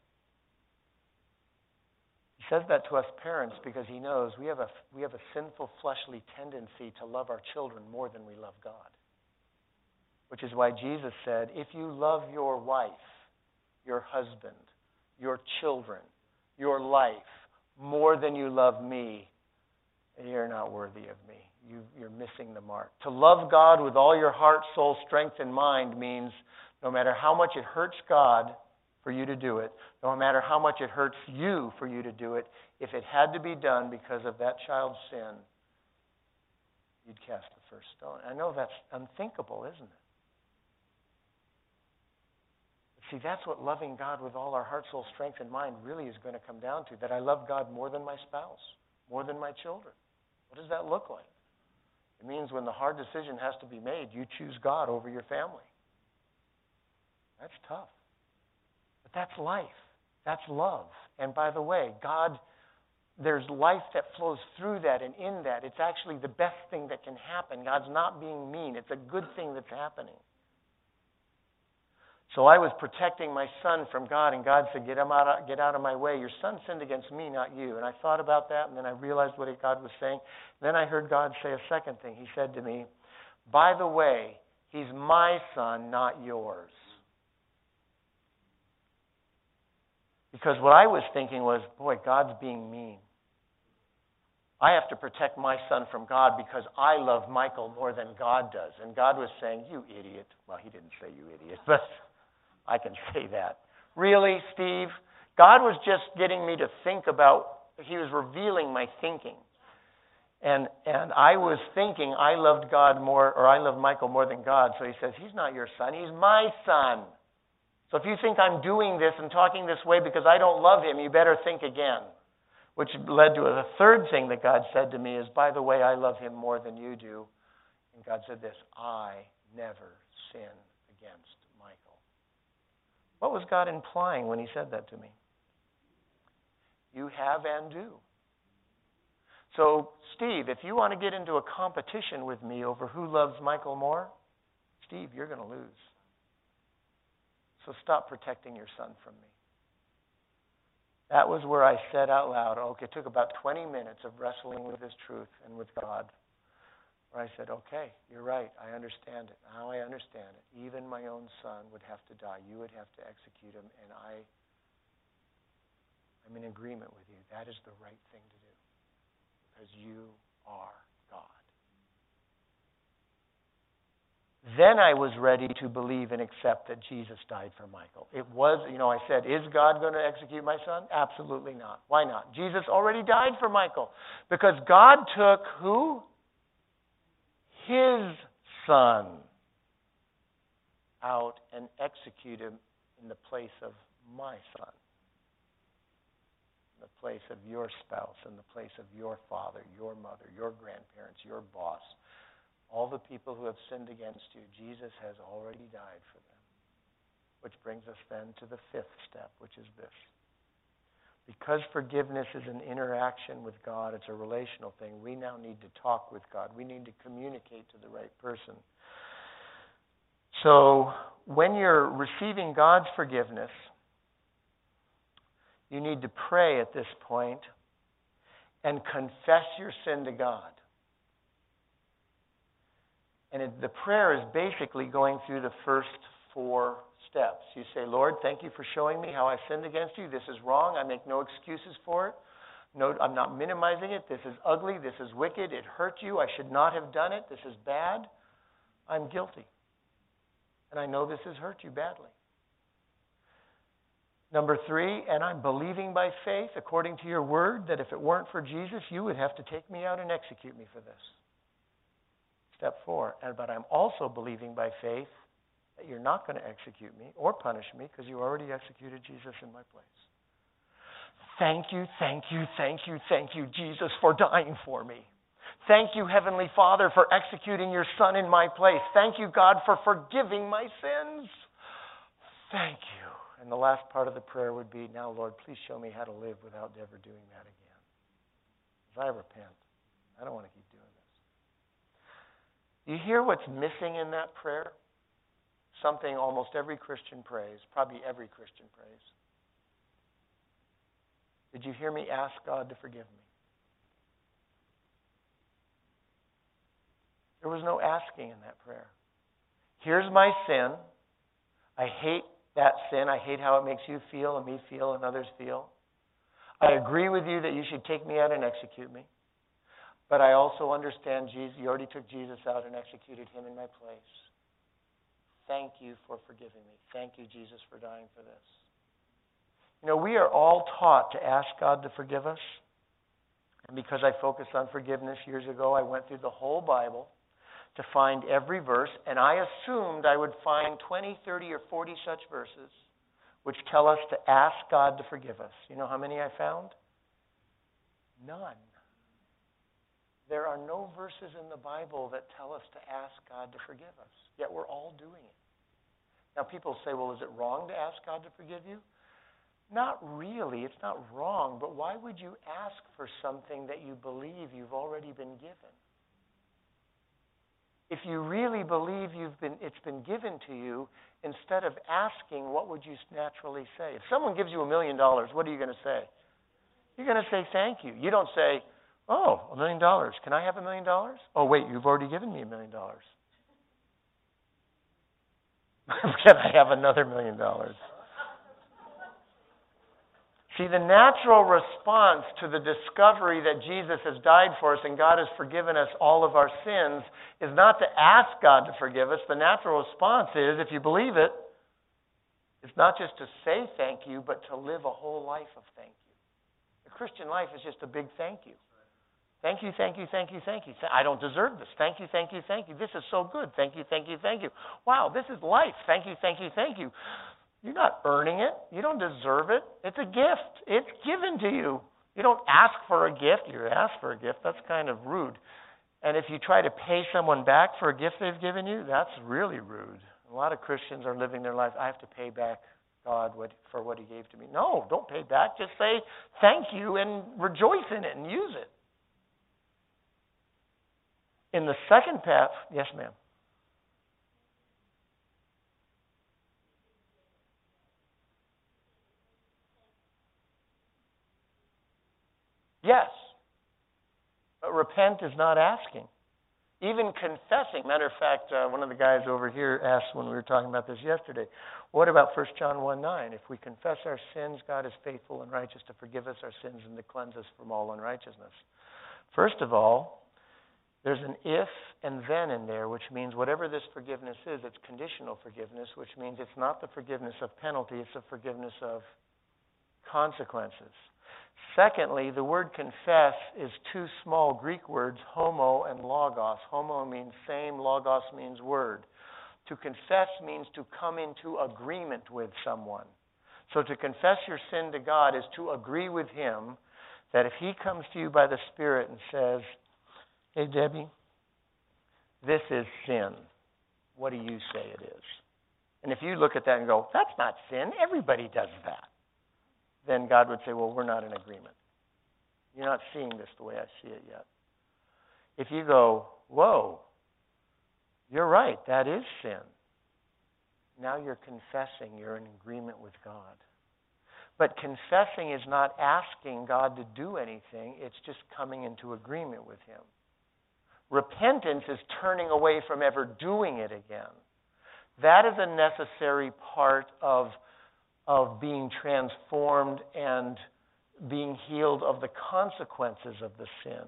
Says that to us parents because he knows we have a we have a sinful fleshly tendency to love our children more than we love God. Which is why Jesus said, if you love your wife, your husband, your children, your life more than you love me, you're not worthy of me. You, you're missing the mark. To love God with all your heart, soul, strength, and mind means no matter how much it hurts God, for you to do it, no matter how much it hurts you for you to do it, if it had to be done because of that child's sin, you'd cast the first stone. I know that's unthinkable, isn't it? See, that's what loving God with all our heart, soul, strength, and mind really is going to come down to that I love God more than my spouse, more than my children, What does that look like? It means when the hard decision has to be made, you choose God over your family. That's tough. That's life. That's love. And by the way, God, there's life that flows through that and in that. It's actually the best thing that can happen. God's not being mean, it's a good thing that's happening. So I was protecting my son from God, and God said, get, him out of, get out of my way. Your son sinned against me, not you. And I thought about that, and then I realized what God was saying. Then I heard God say a second thing. He said to me, By the way, he's my son, not yours. Because what I was thinking was, boy, God's being mean. I have to protect my son from God because I love Michael more than God does. And God was saying, You idiot. Well, he didn't say you idiot, but I can say that. Really, Steve? God was just getting me to think about, he was revealing my thinking. And and I was thinking I loved God more or I loved Michael more than God. So he says, He's not your son, he's my son. So if you think I'm doing this and talking this way because I don't love him, you better think again. Which led to the third thing that God said to me is, by the way, I love him more than you do. And God said this I never sin against Michael. What was God implying when he said that to me? You have and do. So, Steve, if you want to get into a competition with me over who loves Michael more, Steve, you're going to lose. So stop protecting your son from me. That was where I said out loud, okay, it took about 20 minutes of wrestling with this truth and with God, where I said, okay, you're right, I understand it. Now I understand it. Even my own son would have to die. You would have to execute him, and I, I'm in agreement with you. That is the right thing to do, because you are God. Then I was ready to believe and accept that Jesus died for Michael. It was, you know, I said, is God going to execute my son? Absolutely not. Why not? Jesus already died for Michael. Because God took who? His son out and executed him in the place of my son. In the place of your spouse, in the place of your father, your mother, your grandparents, your boss all the people who have sinned against you, Jesus has already died for them. Which brings us then to the fifth step, which is this. Because forgiveness is an interaction with God, it's a relational thing, we now need to talk with God. We need to communicate to the right person. So, when you're receiving God's forgiveness, you need to pray at this point and confess your sin to God. And it, the prayer is basically going through the first four steps. You say, Lord, thank you for showing me how I sinned against you. This is wrong. I make no excuses for it. No, I'm not minimizing it. This is ugly. This is wicked. It hurt you. I should not have done it. This is bad. I'm guilty. And I know this has hurt you badly. Number three, and I'm believing by faith, according to your word, that if it weren't for Jesus, you would have to take me out and execute me for this. Step four, and, but I'm also believing by faith that you're not going to execute me or punish me because you already executed Jesus in my place. Thank you, thank you, thank you, thank you, Jesus, for dying for me. Thank you, Heavenly Father, for executing your Son in my place. Thank you, God, for forgiving my sins. Thank you. And the last part of the prayer would be now, Lord, please show me how to live without ever doing that again. As I repent, I don't want to keep. You hear what's missing in that prayer? Something almost every Christian prays, probably every Christian prays. Did you hear me ask God to forgive me? There was no asking in that prayer. Here's my sin. I hate that sin. I hate how it makes you feel and me feel and others feel. I agree with you that you should take me out and execute me. But I also understand Jesus, you already took Jesus out and executed him in my place. Thank you for forgiving me. Thank you, Jesus, for dying for this. You know, we are all taught to ask God to forgive us. And because I focused on forgiveness years ago, I went through the whole Bible to find every verse, and I assumed I would find 20, 30, or 40 such verses which tell us to ask God to forgive us. You know how many I found? None. There are no verses in the Bible that tell us to ask God to forgive us, yet we're all doing it. Now, people say, well, is it wrong to ask God to forgive you? Not really. It's not wrong, but why would you ask for something that you believe you've already been given? If you really believe you've been, it's been given to you, instead of asking, what would you naturally say? If someone gives you a million dollars, what are you going to say? You're going to say thank you. You don't say, oh, a million dollars. Can I have a million dollars? Oh, wait, you've already given me a million dollars. Can I have another million dollars? See, the natural response to the discovery that Jesus has died for us and God has forgiven us all of our sins is not to ask God to forgive us. The natural response is, if you believe it, it's not just to say thank you, but to live a whole life of thank you. The Christian life is just a big thank you. Thank you, thank you, thank you, thank you. I don't deserve this. Thank you, thank you, thank you. This is so good. Thank you, thank you, thank you. Wow, this is life. Thank you, thank you, thank you. You're not earning it. You don't deserve it. It's a gift. It's given to you. You don't ask for a gift. You ask for a gift. That's kind of rude. And if you try to pay someone back for a gift they've given you, that's really rude. A lot of Christians are living their life, I have to pay back God what, for what he gave to me. No, don't pay back. Just say thank you and rejoice in it and use it. In the second path, yes, ma'am. Yes. But repent is not asking. Even confessing. Matter of fact, uh, one of the guys over here asked when we were talking about this yesterday, what about 1 John 1 9? If we confess our sins, God is faithful and righteous to forgive us our sins and to cleanse us from all unrighteousness. First of all, there's an if and then in there, which means whatever this forgiveness is, it's conditional forgiveness, which means it's not the forgiveness of penalty, it's the forgiveness of consequences. Secondly, the word confess is two small Greek words, homo and logos. Homo means same, logos means word. To confess means to come into agreement with someone. So to confess your sin to God is to agree with Him that if He comes to you by the Spirit and says, Hey, Debbie, this is sin, what do you say it is? And if you look at that and go, That's not sin, everybody does that then God would say, Well, we're not in agreement. You're not seeing this the way I see it yet. If you go, Whoa, you're right, that is sin. Now you're confessing you're in agreement with God. But confessing is not asking God to do anything, it's just coming into agreement with Him. Repentance is turning away from ever doing it again. That is a necessary part of of being transformed and being healed of the consequences of the sin.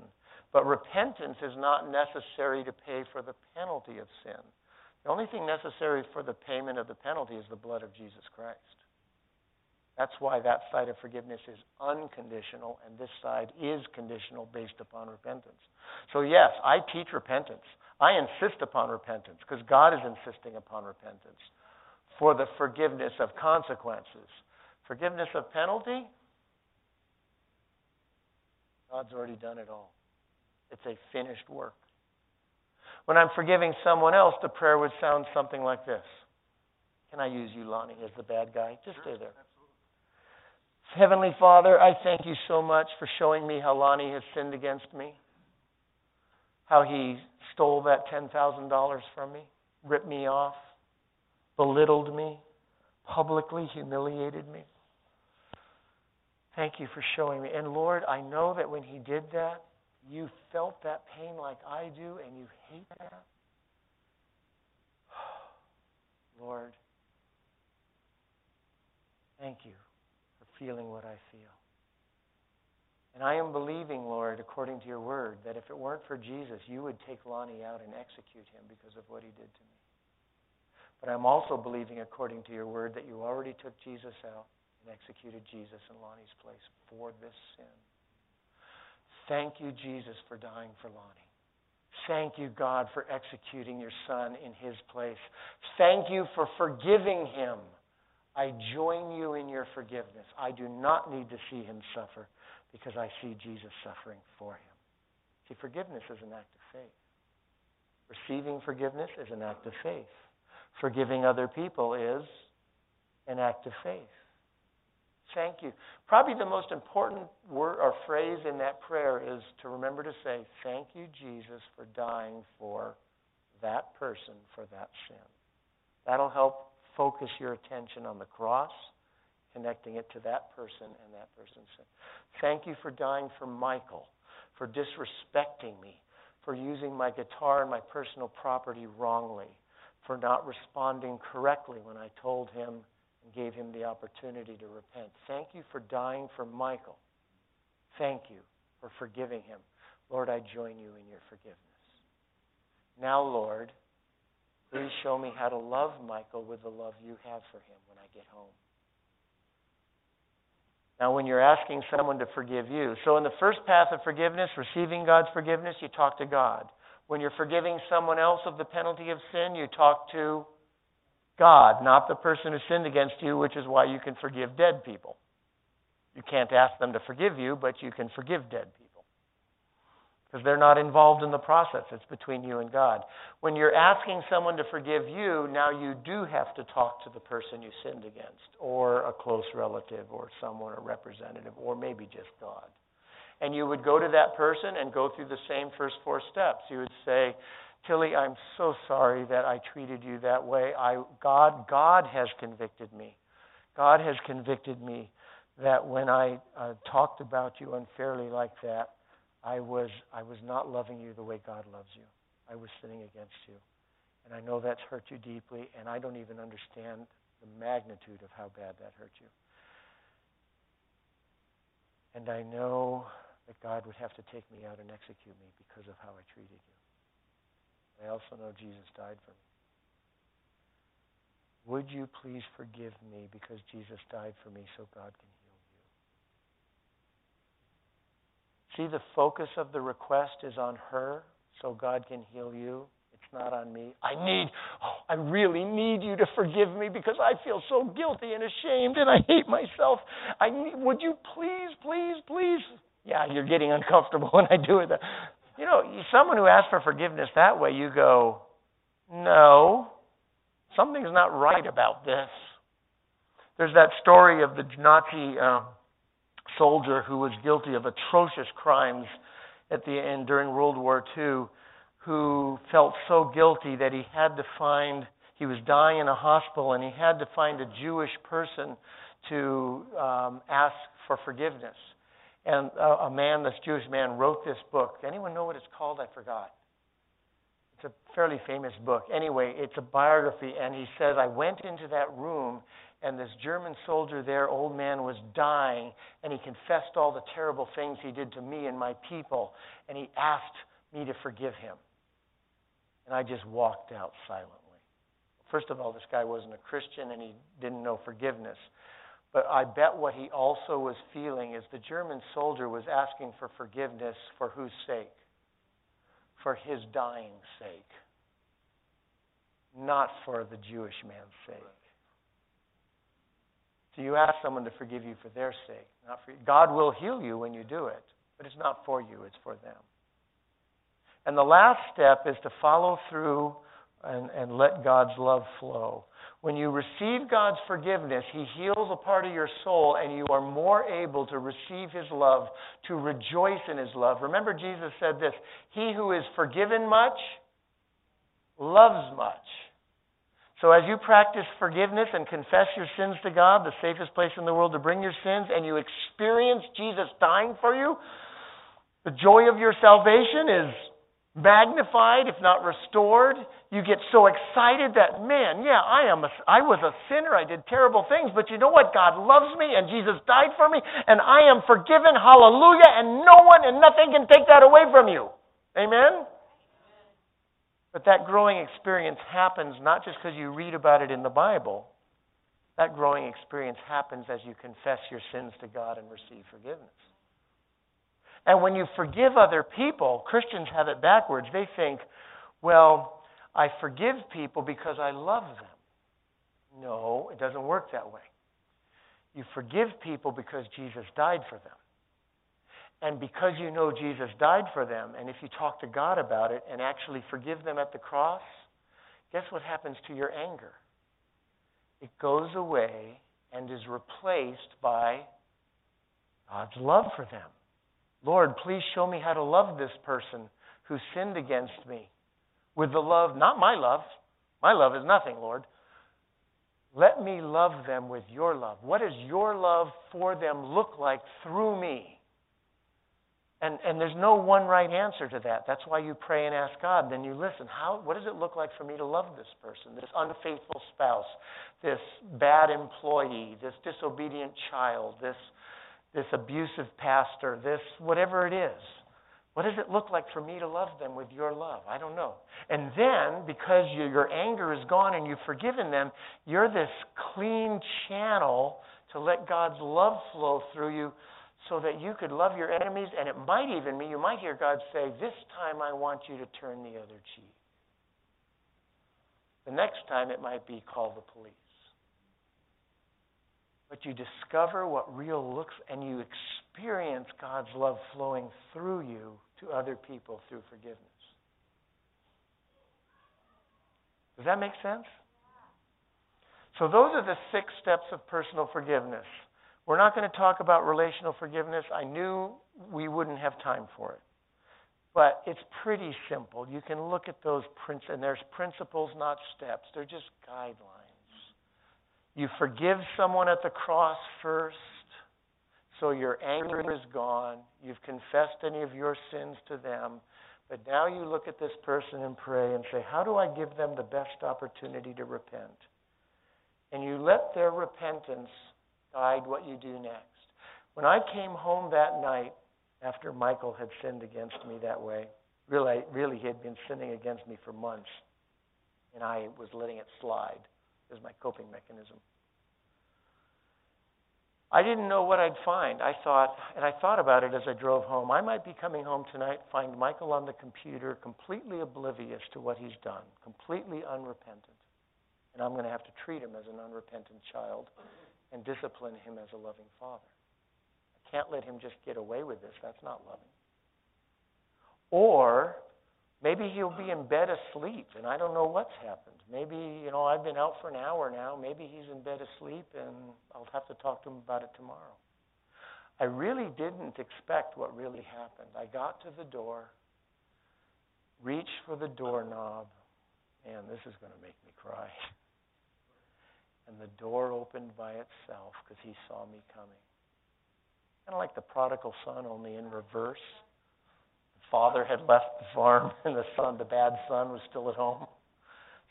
But repentance is not necessary to pay for the penalty of sin. The only thing necessary for the payment of the penalty is the blood of Jesus Christ. That's why that side of forgiveness is unconditional and this side is conditional based upon repentance. So, yes, I teach repentance. I insist upon repentance because God is insisting upon repentance for the forgiveness of consequences. Forgiveness of penalty? God's already done it all. It's a finished work. When I'm forgiving someone else, the prayer would sound something like this. Can I use you, Lonnie, as the bad guy? Just stay there. Heavenly Father, I thank you so much for showing me how Lonnie has sinned against me, how he stole that $10,000 from me, ripped me off, belittled me, publicly humiliated me. Thank you for showing me. And Lord, I know that when He did that, you felt that pain like I do, and you hate that. Lord, thank you feeling what I feel. And I am believing, Lord, according to your word, that if it weren't for Jesus, you would take Lonnie out and execute him because of what he did to me. But I'm also believing, according to your word, that you already took Jesus out and executed Jesus in Lonnie's place for this sin. Thank you, Jesus, for dying for Lonnie. Thank you, God, for executing your son in his place. Thank you for forgiving him. I join you in your forgiveness. I do not need to see him suffer because I see Jesus suffering for him. See, forgiveness is an act of faith. Receiving forgiveness is an act of faith. Forgiving other people is an act of faith. Thank you. Probably the most important word or phrase in that prayer is to remember to say, Thank you, Jesus, for dying for that person for that sin. That'll help focus your attention on the cross, connecting it to that person and that person's sin. Thank you for dying for Michael, for disrespecting me, for using my guitar and my personal property wrongly, for not responding correctly when I told him and gave him the opportunity to repent. Thank you for dying for Michael. Thank you for forgiving him. Lord, I join you in your forgiveness. Now, Lord, please show me how to love Michael with the love you have for him when I get home. Now, when you're asking someone to forgive you, so in the first path of forgiveness, receiving God's forgiveness, you talk to God. When you're forgiving someone else of the penalty of sin, you talk to God, not the person who sinned against you, which is why you can forgive dead people. You can't ask them to forgive you, but you can forgive dead people. Because they're not involved in the process. It's between you and God. When you're asking someone to forgive you, now you do have to talk to the person you sinned against, or a close relative, or someone, a representative, or maybe just God. And you would go to that person and go through the same first four steps. You would say, Tilly, I'm so sorry that I treated you that way. I, God, God has convicted me. God has convicted me that when I uh, talked about you unfairly like that, I was, I was not loving you the way God loves you. I was sinning against you. And I know that's hurt you deeply, and I don't even understand the magnitude of how bad that hurt you. And I know that God would have to take me out and execute me because of how I treated you. I also know Jesus died for me. Would you please forgive me because Jesus died for me so God can heal you? See, the focus of the request is on her so God can heal you. It's not on me. I need, oh, I really need you to forgive me because I feel so guilty and ashamed and I hate myself. I need, would you please, please, please? Yeah, you're getting uncomfortable when I do it. You know, someone who asks for forgiveness that way, you go, no, something's not right about this. There's that story of the Nazi uh, soldier who was guilty of atrocious crimes at the end during World War II, who felt so guilty that he had to find he was dying in a hospital and he had to find a Jewish person to um, ask for forgiveness. And a, a man, this Jewish man, wrote this book. Anyone know what it's called? I forgot. It's a fairly famous book. Anyway, it's a biography, and he says, I went into that room, and this German soldier there, old man, was dying, and he confessed all the terrible things he did to me and my people, and he asked me to forgive him. And I just walked out silently. First of all, this guy wasn't a Christian, and he didn't know forgiveness. But I bet what he also was feeling is the German soldier was asking for forgiveness for whose sake? For his dying sake, not for the Jewish man's sake. So you ask someone to forgive you for their sake, not for you. God will heal you when you do it, but it's not for you, it's for them. And the last step is to follow through and, and let God's love flow. When you receive God's forgiveness, He heals a part of your soul, and you are more able to receive His love, to rejoice in His love. Remember, Jesus said this He who is forgiven much loves much. So, as you practice forgiveness and confess your sins to God, the safest place in the world to bring your sins, and you experience Jesus dying for you, the joy of your salvation is magnified, if not restored. You get so excited that, man, yeah, I am a, I was a sinner. I did terrible things, but you know what? God loves me and Jesus died for me and I am forgiven. Hallelujah. And no one and nothing can take that away from you. Amen? But that growing experience happens not just because you read about it in the Bible. That growing experience happens as you confess your sins to God and receive forgiveness. And when you forgive other people, Christians have it backwards. They think, well, I forgive people because I love them. No, it doesn't work that way. You forgive people because Jesus died for them. And because you know Jesus died for them, and if you talk to God about it and actually forgive them at the cross, guess what happens to your anger? It goes away and is replaced by God's love for them. Lord, please show me how to love this person who sinned against me with the love, not my love. My love is nothing, Lord. Let me love them with your love. What does your love for them look like through me? And, and there's no one right answer to that. That's why you pray and ask God. Then you listen. How, what does it look like for me to love this person, this unfaithful spouse, this bad employee, this disobedient child, this, this abusive pastor, this whatever it is? What does it look like for me to love them with your love? I don't know. And then, because you, your anger is gone and you've forgiven them, you're this clean channel to let God's love flow through you so that you could love your enemies. And it might even mean you might hear God say, This time I want you to turn the other cheek. The next time it might be call the police. But you discover what real looks and you experience God's love flowing through you to other people through forgiveness. Does that make sense? So, those are the six steps of personal forgiveness. We're not going to talk about relational forgiveness. I knew we wouldn't have time for it. But it's pretty simple. You can look at those principles, and there's principles, not steps. They're just guidelines. You forgive someone at the cross first, so your anger is gone. You've confessed any of your sins to them. But now you look at this person and pray and say, How do I give them the best opportunity to repent? And you let their repentance guide what you do next. When I came home that night after Michael had sinned against me that way, really, really he had been sinning against me for months, and I was letting it slide as my coping mechanism. I didn't know what I'd find. I thought, and I thought about it as I drove home. I might be coming home tonight, find Michael on the computer, completely oblivious to what he's done, completely unrepentant. And I'm going to have to treat him as an unrepentant child and discipline him as a loving father. I can't let him just get away with this. That's not loving. Or maybe he'll be in bed asleep and I don't know what's happened. Maybe, you know, I've been out for an hour now. Maybe he's in bed asleep and I'll have to talk to him about it tomorrow. I really didn't expect what really happened. I got to the door, reached for the doorknob, and this is going to make me cry. And the door opened by itself because he saw me coming. Kind of like the prodigal son, only in reverse. The father had left the farm, and the son, the bad son, was still at home.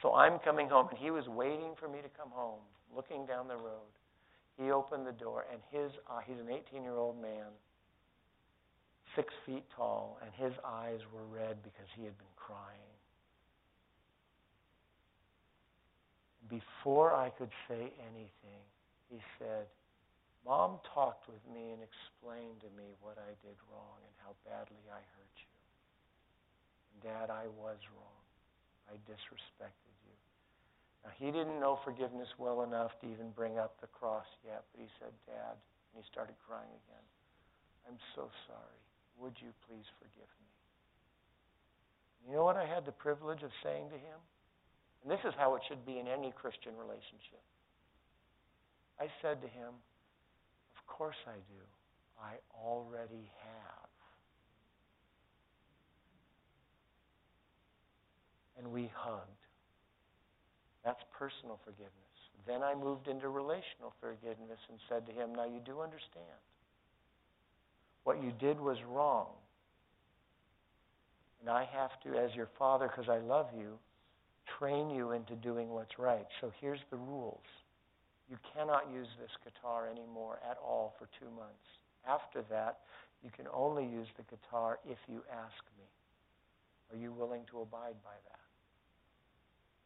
So I'm coming home, and he was waiting for me to come home, looking down the road. He opened the door, and his uh, he's an 18 year old man, six feet tall, and his eyes were red because he had been crying. Before I could say anything, he said, Mom talked with me and explained to me what I did wrong and how badly I hurt you. Dad, I was wrong. I disrespected you. Now, he didn't know forgiveness well enough to even bring up the cross yet, but he said, Dad, and he started crying again. I'm so sorry. Would you please forgive me? You know what I had the privilege of saying to him? And this is how it should be in any Christian relationship. I said to him, Of course I do. I already have. And we hugged. That's personal forgiveness. Then I moved into relational forgiveness and said to him, Now you do understand. What you did was wrong. And I have to, as your father, because I love you, train you into doing what's right. So here's the rules. You cannot use this guitar anymore at all for two months. After that, you can only use the guitar if you ask me. Are you willing to abide by that?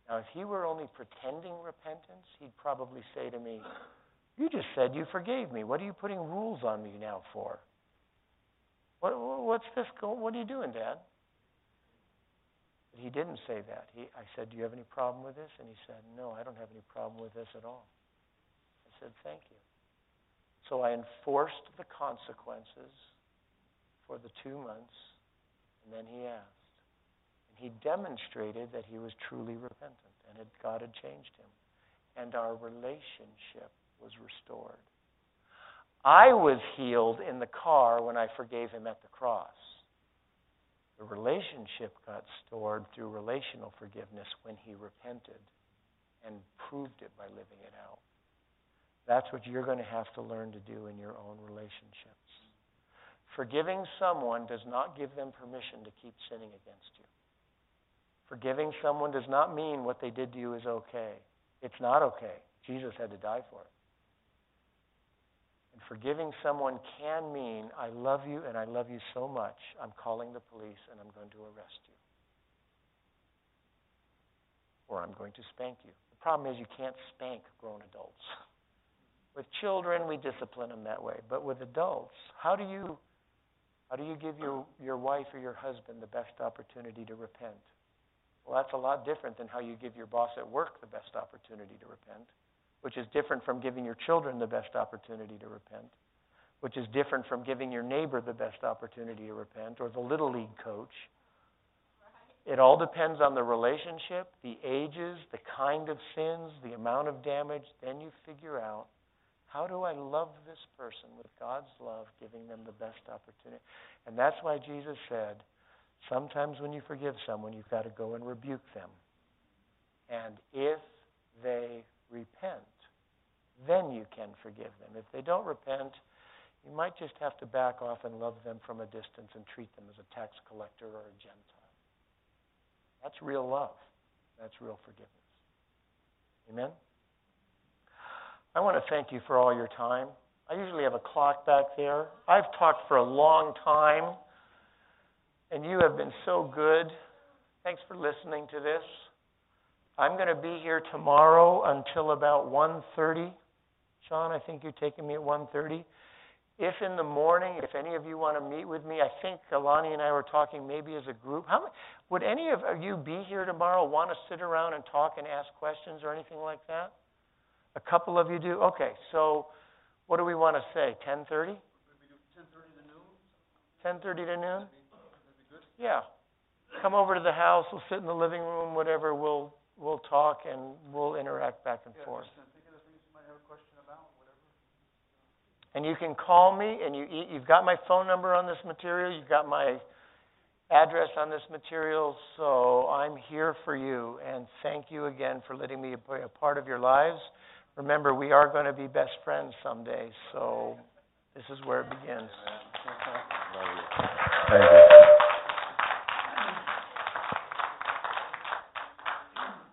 Now, if he were only pretending repentance, he'd probably say to me, You just said you forgave me. What are you putting rules on me now for? What, what's this? What are you doing, Dad? But he didn't say that. He, I said, Do you have any problem with this? And he said, No, I don't have any problem with this at all. I said, Thank you. So I enforced the consequences for the two months, and then he asked. And he demonstrated that he was truly repentant and that God had changed him. And our relationship was restored. I was healed in the car when I forgave him at the cross. The relationship got stored through relational forgiveness when he repented and proved it by living it out. That's what you're going to have to learn to do in your own relationships. Forgiving someone does not give them permission to keep sinning against you. Forgiving someone does not mean what they did to you is okay. It's not okay. Jesus had to die for it. Forgiving someone can mean, I love you and I love you so much, I'm calling the police and I'm going to arrest you. Or I'm going to spank you. The problem is you can't spank grown adults. With children, we discipline them that way. But with adults, how do you how do you give your, your wife or your husband the best opportunity to repent? Well, that's a lot different than how you give your boss at work the best opportunity to repent, which is different from giving your children the best opportunity to repent, which is different from giving your neighbor the best opportunity to repent, or the little league coach. It all depends on the relationship, the ages, the kind of sins, the amount of damage. Then you figure out how do I love this person with God's love, giving them the best opportunity? And that's why Jesus said, sometimes when you forgive someone, you've got to go and rebuke them. And if they repent, then you can forgive them. If they don't repent, you might just have to back off and love them from a distance and treat them as a tax collector or a Gentile. That's real love. That's real forgiveness. Amen? I want to thank you for all your time. I usually have a clock back there. I've talked for a long time, and you have been so good. Thanks for listening to this. I'm going to be here tomorrow until about 1:30. Sean, I think you're taking me at 1:30. If in the morning, if any of you want to meet with me, I think Alani and I were talking maybe as a group. How would any of you be here tomorrow? Want to sit around and talk and ask questions or anything like that? A couple of you do? Okay, so what do we want to say? 10.30? 10.30 to noon? 10.30 to noon? Yeah. Come over to the house. We'll sit in the living room, whatever. We'll we'll talk and we'll interact back and yeah, forth. About, and you can call me, and you you've got my phone number on this material. You've got my address on this material. So I'm here for you, and thank you again for letting me be a part of your lives. Remember, we are going to be best friends someday, so this is where it begins. Thank you.